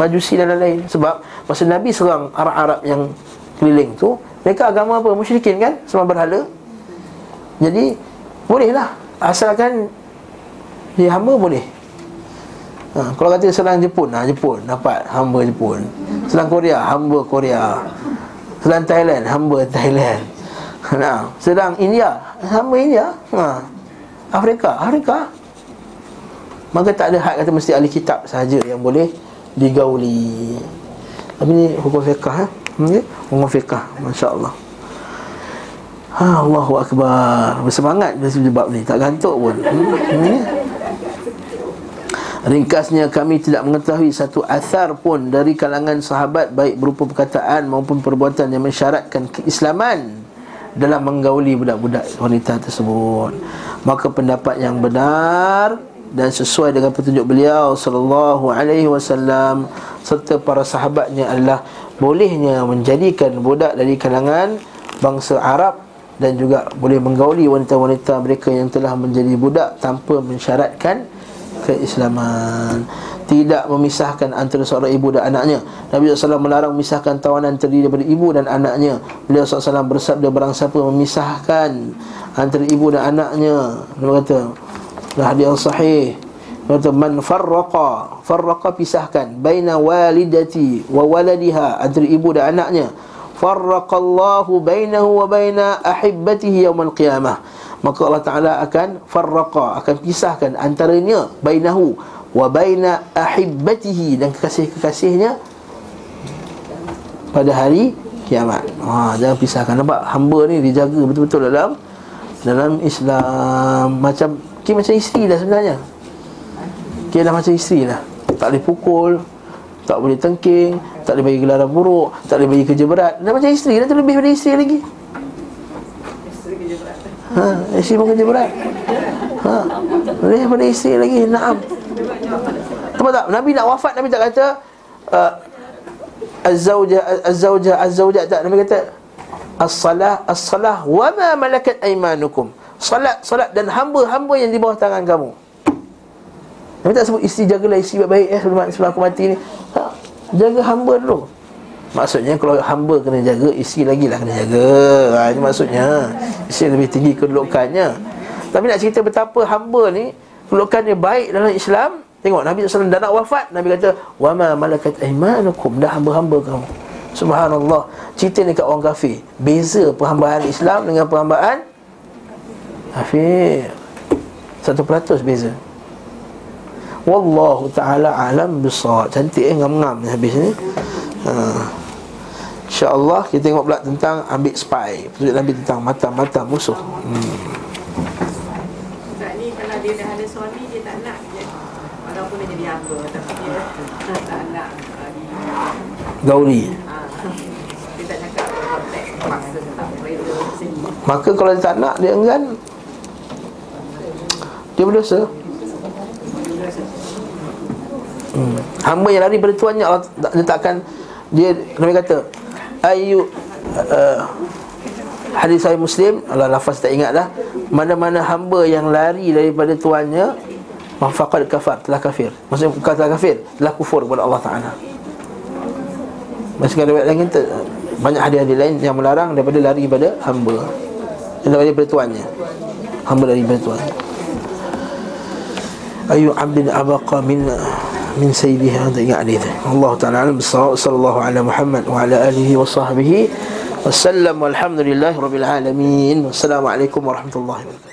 majusi dan lain-lain sebab masa Nabi serang Arab-Arab yang keliling tu mereka agama apa? Musyrikin kan? Semua berhala. Jadi bolehlah asalkan dia hamba boleh ha, Kalau kata serang Jepun ha, Jepun dapat hamba Jepun Serang Korea hamba Korea Serang Thailand hamba Thailand (laughs) nah, Serang India hamba India ha. Afrika Afrika Maka tak ada hak kata mesti ahli kitab saja yang boleh digauli Tapi ni hukum fiqah ha? Okay? Hukum fiqah Masya Allah Ha, Allahu Akbar Bersemangat Sebab ni Tak gantuk pun hmm? Hmm? Ringkasnya kami tidak mengetahui satu asar pun dari kalangan sahabat baik berupa perkataan maupun perbuatan yang mensyaratkan keislaman dalam menggauli budak-budak wanita tersebut. Maka pendapat yang benar dan sesuai dengan petunjuk beliau sallallahu alaihi wasallam serta para sahabatnya adalah bolehnya menjadikan budak dari kalangan bangsa Arab dan juga boleh menggauli wanita-wanita mereka yang telah menjadi budak tanpa mensyaratkan keislaman. Tidak memisahkan antara seorang ibu dan anaknya. Nabi SAW melarang memisahkan tawanan terdiri daripada ibu dan anaknya. Beliau SAW bersabda barang siapa memisahkan antara ibu dan anaknya. Dia kata hadis yang sahih. Dia kata man farraqa farraqa pisahkan baina walidati wa waladiha antara ibu dan anaknya. Farraqallahu bainahu wa baina ahibbatihi yaumal qiyamah maka Allah Taala akan farraqa akan pisahkan antaranya bainahu wa baina ahibbatihi dan kekasih-kekasihnya pada hari kiamat. Ha jangan pisahkan nampak hamba ni dijaga betul-betul dalam dalam Islam macam kira macam isteri dah sebenarnya. Kira dah macam isteri dah. Tak boleh pukul, tak boleh tengking, tak boleh bagi gelaran buruk, tak boleh bagi kerja berat. Dah macam isteri dah terlebih daripada isteri lagi. Ha, isteri pun kerja berat. Ha, lebih daripada isteri lagi. Naam. Tahu tak? Nabi nak wafat Nabi tak kata uh, Az-zawja az-zawja az-zawja tak Nabi kata as-salah as-salah wa ma malakat aymanukum. Salat salat dan hamba-hamba yang di bawah tangan kamu. Nabi tak sebut isteri jagalah isteri baik-baik eh sebelum aku mati ni. Ha, jaga hamba dulu. Maksudnya kalau hamba kena jaga Isteri lagi lah kena jaga. Ha, Itu maksudnya. Isteri lebih tinggi kedudukannya Tapi nak cerita betapa hamba ni Kedudukannya baik dalam Islam Tengok Nabi SAW dah nak wafat Nabi kata Wama malakat aimanukum Dah hamba-hamba kamu Subhanallah. Cerita ni kat orang kafir. Beza perhambaan Islam dengan perhambaan Kafir. Satu peratus beza. Wallahu ta'ala alam besar Cantik eh ngam-ngam habis ni. Ha. InsyaAllah kita tengok pula tentang ambil spy Petunjuk Nabi tentang mata-mata musuh. Hmm. Ustaz ni kalau dia dah ada suami dia tak nak je Walaupun dia jadi hamba Tapi dia tak nak uh, di Gauli Ah, Dia tak cakap ke tak Maka kalau dia tak nak Dia enggan. Dia berdosa. Hmm. Hamba yang lari pada tuannya Allah Dia takkan Dia Nabi kata Ayu uh, Hadis saya Muslim Allah lafaz tak ingat dah Mana-mana hamba yang lari daripada tuannya Mafaqad kafar Telah kafir. Maksudnya bukan telah kafir Telah kufur kepada Allah Ta'ala. Masih ada lain kita Banyak hadis-hadis lain yang melarang Daripada lari pada hamba daripada tuannya. Hamba lari daripada tuan Ayu abdin abaqa min min sayyidiha Anda ingat hadis tu. Allah Ta'ala alam bisawab Sallallahu ala Muhammad Wa ala alihi wa sahbihi Wassalam walhamdulillahi rabbil alamin Wassalamualaikum warahmatullahi wabarakatuh